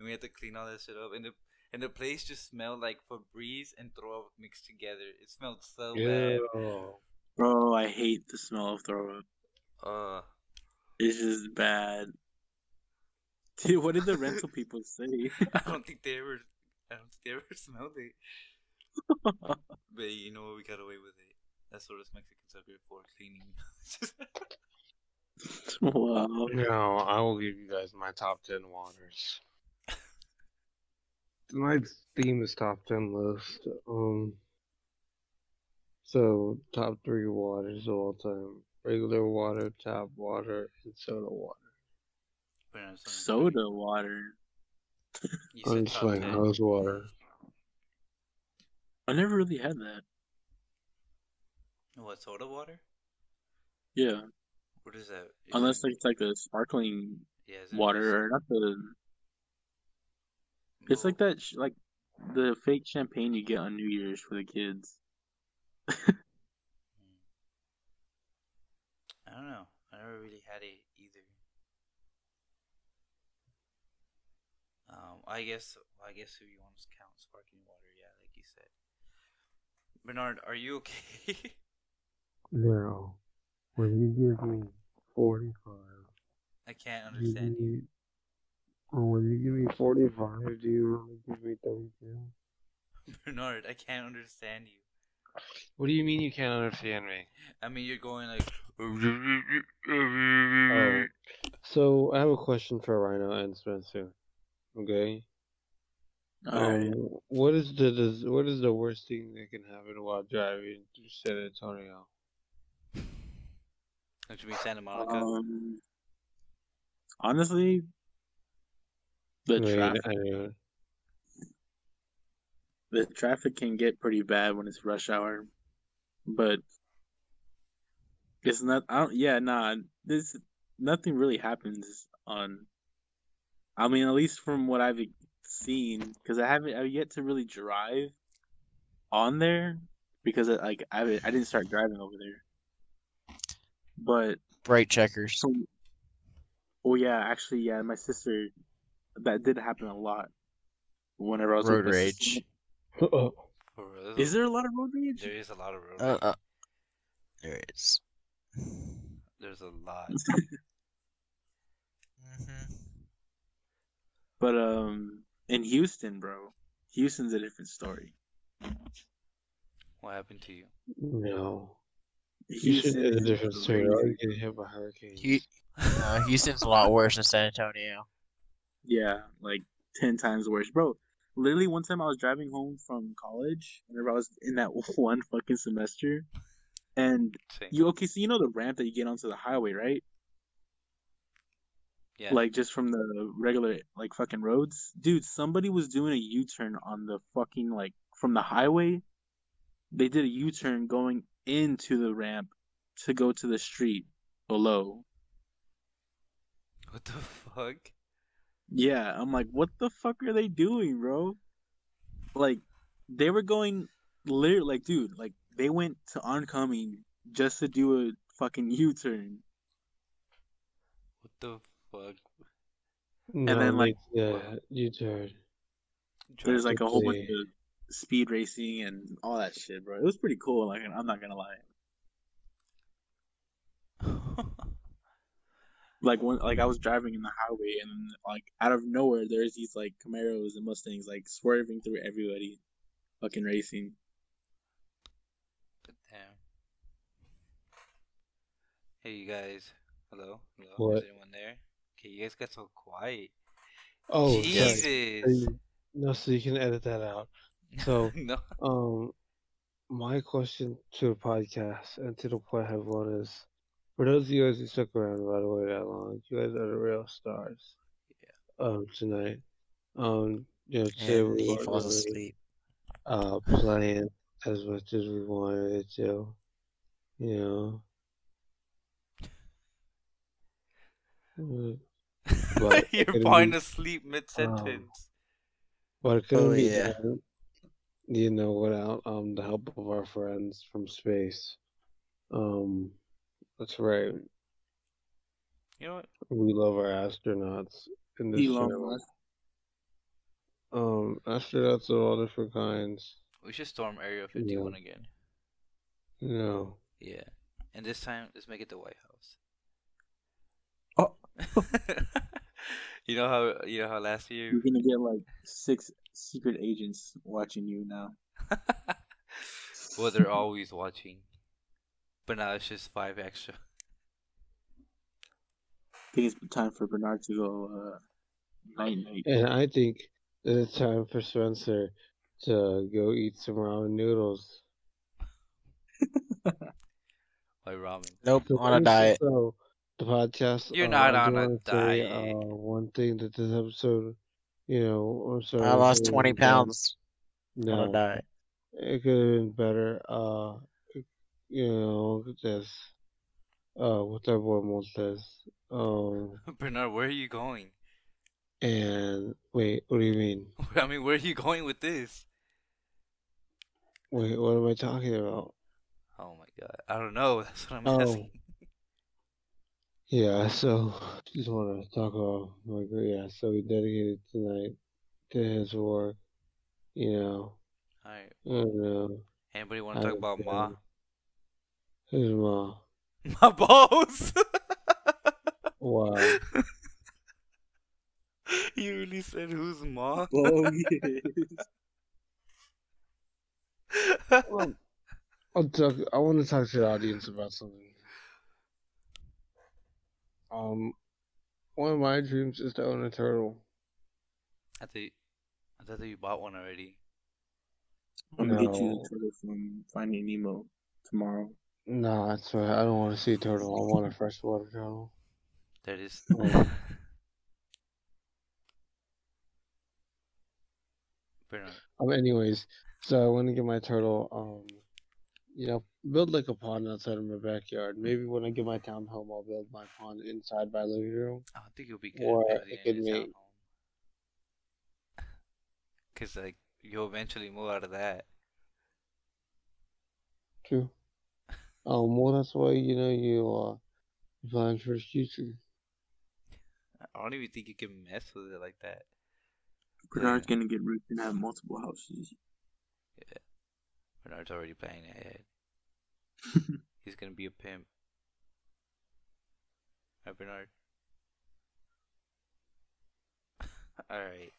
and we had to clean all that shit up. And the and the place just smelled like Febreze and throw up mixed together. It smelled so bad. Bro, I hate the smell of throw up. Uh, It's just bad. Dude, what did the rental [laughs] people say? I don't think they ever, I don't think they ever [laughs] smelled it. [laughs] But you know what? We got away with it. That's what us Mexicans are good for, cleaning. wow. No, I will give you guys my top ten waters. My theme is top ten list. Um, so top three waters of all time: regular water, tap water, and soda water. But Soda water. You I'm said just like 10. hose water. I never really had that. What soda water? Yeah. What is that? Is Unless it- it's like a sparkling yeah, is it water or not the it's like that sh- like the fake champagne you get on New Year's for the kids. hmm. [laughs] I don't know. I never really had it either. Um, I guess. Well, I guess if you want to count sparkling water, yeah, like you said. Bernard, are you okay? [laughs] Now, when you give me forty-five, I can't do you understand you. Need- or when you give me forty-five, do you really give me thirty-two? [laughs] Bernard, I can't understand you. What do you mean you can't understand me? I mean, you're going like, Oh, so I have a question for Rhino and Spencer. Okay. Alright. Um, what is the does, what is the worst thing that can happen while driving through San Antonio? Don't you mean Santa Monica? Um, honestly, the I traffic I the traffic can get pretty bad when it's rush hour, but it's not. I don't. Yeah, nah. This nothing really happens on. I mean, at least from what I've seen, because I haven't I've yet to really drive on there because I, like I haven't- I didn't start driving over there, but Bright checkers. so. Oh yeah, actually, yeah. My sister, that did happen a lot. Whenever I was with Road my rage. Oh, For Is there a lot of road rage? There is a lot of road. Uh, uh, there it is. There's a lot. [laughs] hmm But um, in Houston, bro, Houston's a different story. What happened to you? no. Houston is a different story. crazy. Already getting hit by hurricanes. Hu- [laughs] uh, Houston's a lot worse than San Antonio. Yeah, like ten times worse, bro. Literally, one time I was driving home from college. Whenever I was in that [laughs] one fucking semester, and Same. you okay? So you know the ramp that you get onto the highway, right? yeah. Like just from the regular like fucking roads, dude. Somebody was doing a U turn on the fucking like from the highway. They did a U turn going into the ramp to go to the street below. what the fuck? Yeah, I'm like, what the fuck are they doing, bro? Like, they were going, literally, like, dude, like, they went to oncoming just to do a fucking U turn. What the fuck? No, then, like- yeah, uh, U-turn. There's like a whole bunch of speed racing and all that shit, bro. It was pretty cool. Like, I'm not gonna lie. [laughs] Like when, like I was driving in the highway, and like out of nowhere, there's these like Camaros and Mustangs like swerving through everybody, fucking racing. Damn. Hey, you guys. Hello? Hello? What? Is anyone there? Okay, you guys got so quiet. Oh, sorry. Jesus. No, so you can edit that out. So, [laughs] no. um, my question to the podcast and to the point have one is, for those of you guys who stuck around by the way that long, you guys are the real stars. Yeah. Um, tonight, um, you know, today And we he falls asleep. uh playing as much as we wanted to, you know. [laughs] But You're falling be- asleep mid sentence. But it couldn't Oh, be yeah. done, you know, without um the help of our friends from space. Um, that's right. you know what? We love our astronauts in this Elon channel. Musk. Um, astronauts of all different kinds. We should storm Area 51 again. No. Yeah. And this time, let's make it the White House. Oh. [laughs] you know how you know how last year You're gonna get like six secret agents watching you now. [laughs] well they're always watching. But now it's just five extra. [laughs] I think it's time for Bernard to go uh, night night. and I think it's time for Spencer to go eat some ramen noodles. [laughs] Like ramen. Nope, So on a diet. So the podcast. You're uh, not on a wanna say, diet. uh, one thing that this episode, you know, I'm sorry. I lost 20 was, um, pounds on No, a diet. it could have been better. Uh, you know, just uh, what that boy says. Um, [laughs] Bernard, where are you going? and wait, what do you mean? [laughs] I mean, where are you going with this? Wait, what am I talking about? Oh my god. I don't know. [laughs] That's what I'm Oh. asking. Yeah, so just want to talk about like yeah. So we dedicated tonight to his work. You know, Alright. and uh, Anybody want to talk about Ma? His mom. [laughs] My balls! [laughs] Wow. [laughs] you really said who's Ma? Oh Well, I'll talk. I want to talk to the audience about something. Um, one of my dreams is to own a turtle. I thought you, I thought that you bought one already. I'm gonna get you a turtle from Finding Nemo tomorrow. No, that's right. I don't want to see a turtle. I want a freshwater turtle. That is. [laughs] Oh. Um, anyways, so I want to get my turtle. Um, you know, build like a pond outside of my backyard. Maybe when I get my town home, I'll build my pond inside my living room. I think it'll be good Or it could make- Cause like you'll eventually move out of that. True. Um, well, that's why you know you uh plan for the future. I don't even think you can mess with it like that. Bernard's gonna get rich and have multiple houses. Yeah, Bernard's already planning ahead. [laughs] He's gonna be a pimp. Right, Bernard? [laughs] Alright.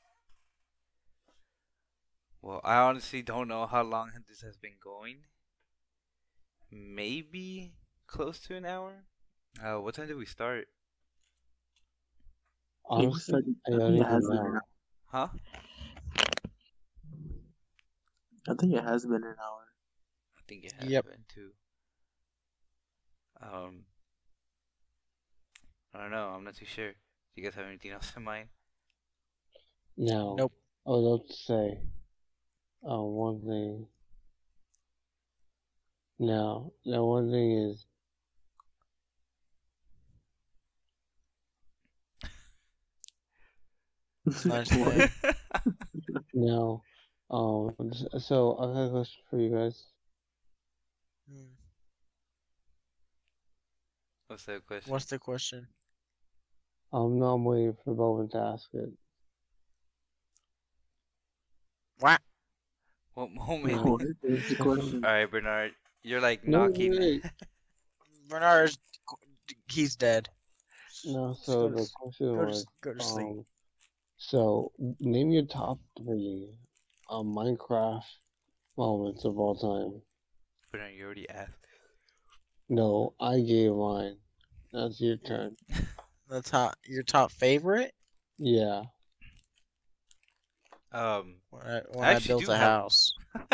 Well, I honestly don't know how long this has been going. Maybe close to an hour? Uh, what time did we start? Honestly, I I don't think it even has been know. an Huh? I think it has been an hour. I think it has Yep. been too. Um, I don't know. I'm not too sure. Do you guys have anything [laughs] else in mind? No. Nope. I would love to say, uh, one thing. Now, now one thing is, [laughs] no. What? um, so I got a question for you guys. Hmm. What's that question? What's the question? Um, no, I'm waiting for Bowen to ask it. What? What [laughs] moment? What is the question? All right, Bernard. You're like No, knocking. wait. [laughs] Bernard's he's dead. No, so go to the question Go was, s- go to sleep. um, so name your top three, um, Minecraft moments of all time. Bernard, you already asked. No, I gave mine. That's your turn. [laughs] The top, your top favorite? Yeah. Um, When I, when I I built a have- house. [laughs]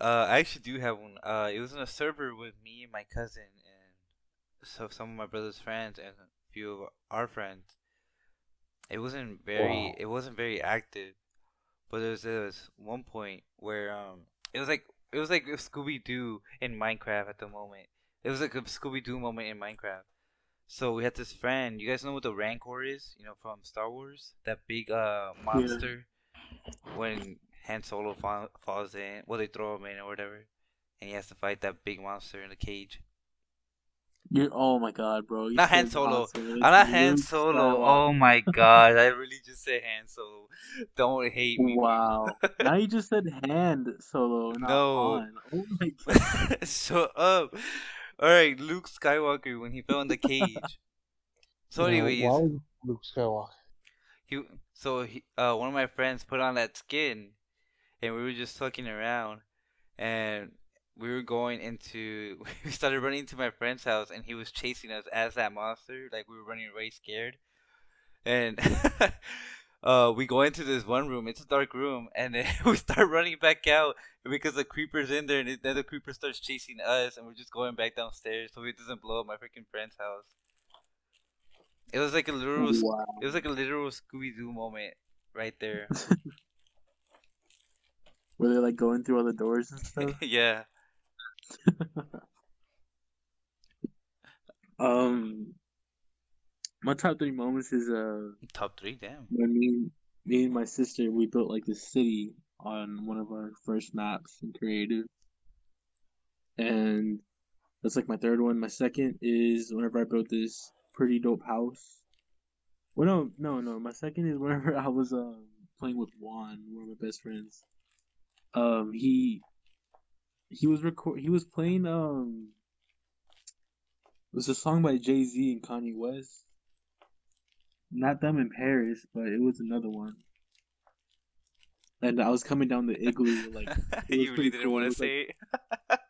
uh, I actually do have one. Uh, it was in a server with me and my cousin and so some of my brother's friends and a few of our friends. It wasn't very. Wow. It wasn't very active, but there was, there was one point where um, it was like it was like Scooby Doo in Minecraft at the moment. It was like a Scooby Doo moment in Minecraft. So we had this friend. You guys know what the Rancor is? You know from Star Wars, that big uh monster. When Han Solo fall, falls in, well they throw him in or whatever, and he has to fight that big monster in the cage. You're, oh my god, bro. You Not Han Solo. I'm not It's Han Solo. Oh my god, I really just said Han Solo. Don't hate me. Wow. [laughs] now you just said hand solo, not No. on. Oh my [laughs] god. Shut up. Alright, Luke Skywalker when he fell in the cage. So Now, anyways, why Luke Skywalker? he so he uh one of my friends put on that skin and we were just fucking around and we were going into [laughs] we started running into my friend's house and he was chasing us as that monster like we were running away scared and [laughs] uh we go into this one room it's a dark room and then [laughs] we start running back out because the creeper's in there and it- then the creeper starts chasing us and we're just going back downstairs so it doesn't blow up my freaking friend's house it was like a literal Wow. it was like a literal Scooby Doo moment right there. Were they like going through all the doors and stuff? [laughs] yeah. [laughs] um, my top three moments is uh Top three, damn. when me, me and my sister we built like this city on one of our first maps in creative, and that's like my third one. My second is whenever I built this pretty dope house. Well, no, no, no. My second is whenever [laughs] I was um playing with Juan, one of my best friends. Um, he he was record he was playing um it was a song by Jay Z and Kanye West. Not them in Paris, but it was another one. And I was coming down the igloo [laughs] like [laughs] you really didn't cool. want to was like- say it.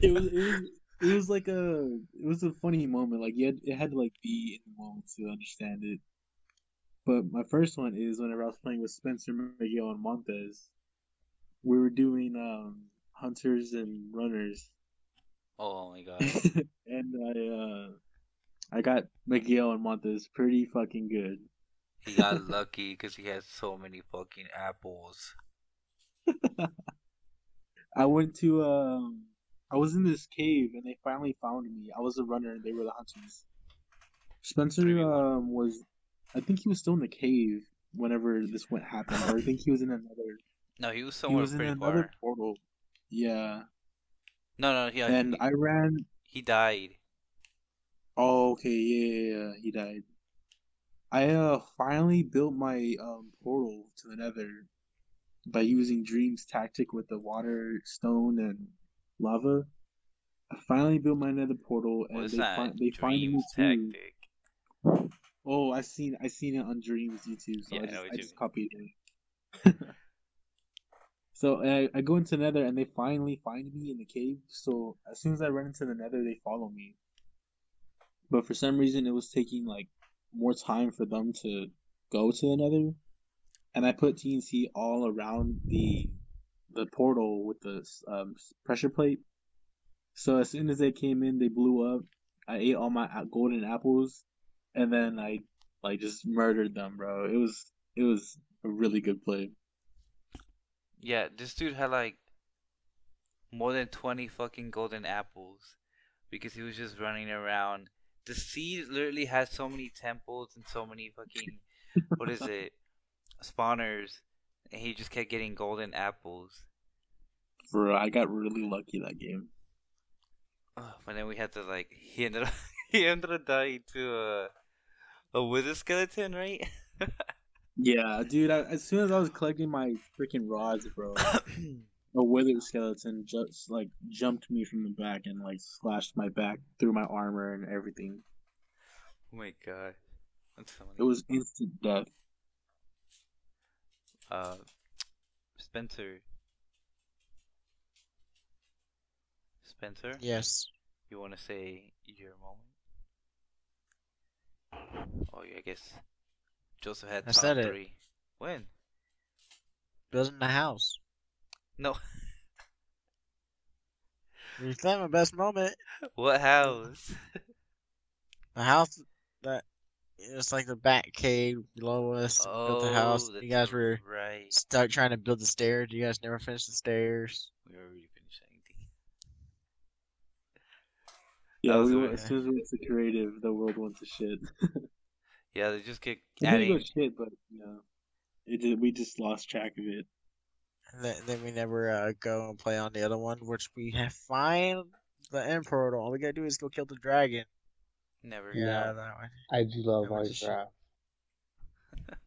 [laughs] it was, it was it was like a it was a funny moment. Like you had, it had to like be in the moment to understand it. But my first one is whenever I was playing with Spencer, Miguel, and Montes. We were doing um hunters and runners, Oh my god. [laughs] and I uh I got Miguel and Montes pretty fucking good. He got [laughs] lucky because he had so many fucking apples. [laughs] I went to um I was in this cave and they finally found me. I was a runner and they were the hunters. Spencer um was I think he was still in the cave whenever this went happened, or I think he was in another No, he was he somewhere was in another far. portal. Yeah. No, no, yeah, and he, I ran he died. oh okay, yeah, yeah, yeah, he died. I uh finally built my um portal to the nether by using Dream's tactic with the water, stone, and lava. I finally built my nether portal, and they that? find they find me Dreams too. Oh, I seen I seen it on Dream's YouTube, so Yeah, I I just what I just copied it. [laughs] so I, I go into Nether, and they finally find me in the cave. So as soon as I run into the Nether, they follow me. But for some reason, it was taking like more time for them to go to the Nether, and I put TNT all around the the portal with the um, pressure plate. So as soon as they came in, they blew up. I ate all my golden apples, and then I like just murdered them, bro. It was it was a really good play. Yeah, this dude had like more than 20 fucking golden apples because he was just running around. The sea literally has so many temples and so many fucking what is it? Spawners and he just kept getting golden apples. Bro, I got really lucky that game. Ugh, but then we had to like [laughs] he ended up he ended up dying to a a wither skeleton, right? [laughs] Yeah, dude. I, as soon as I was collecting my freaking rods, bro, [coughs] a withered skeleton just like jumped me from the back and like slashed my back through my armor and everything. oh my god. That's funny. It was instant death. uh Spencer. Spencer? Yes. You want to say your moment? Oh, yeah, I guess Joseph had I top said it. When? Building the house. No. [laughs] You said my best moment. [laughs] what house? The house that it's like the back cave below us. built the house. Oh, You guys were right. start trying to build the stairs. You guys never finished the stairs. We already finished anything. Yeah, we went, as soon as we went to creative, the world went to shit. [laughs] Yeah, they just kept It didn't go adding. shit, but you know, it did, we just lost track of it. And then, then we never uh, go and play on the other one, which we have find the end portal. All we gotta do is go kill the dragon. Never. Yeah, Yeah. that one. I do love That was a shit. Minecraft. [laughs]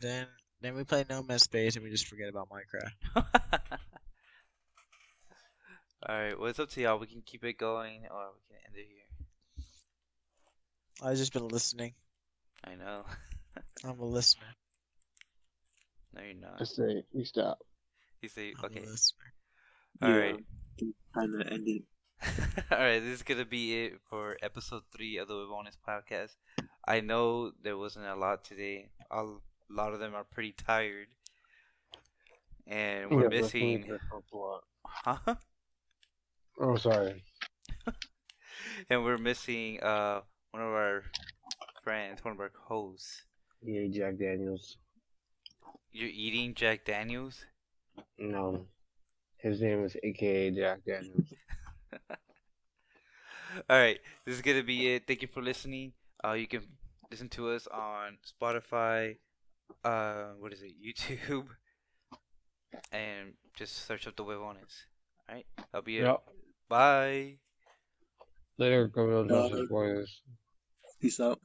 Then then we play No Man's Space and we just forget about Minecraft. [laughs] Alright, well, it's up to y'all. We can keep it going or we can end it here. I've just been listening. I know. [laughs] I'm a listener. no, you're not. I not. say we stop. You say, I'm okay. a listener. Alright. Time to end it. [laughs] Alright, this is gonna be it for episode three of the Webonus podcast. I know there wasn't a lot today. A lot of them are pretty tired. And we're Yeah, missing. please, that's a lot. [laughs] Huh? Oh, sorry. and we're missing uh one of our friends, one of our hosts. Yeah, Jack Daniels. You're eating Jack Daniels? No. His name is AKA Jack Daniels. [laughs] Alright, this is gonna be it. Thank you for listening. Uh you can listen to us on Spotify, uh what is it, YouTube, [laughs] and just search up the Webonus. Alright, that'll be it. yep. Bye. Later, go to Uh, Joseph Boys. Peace out.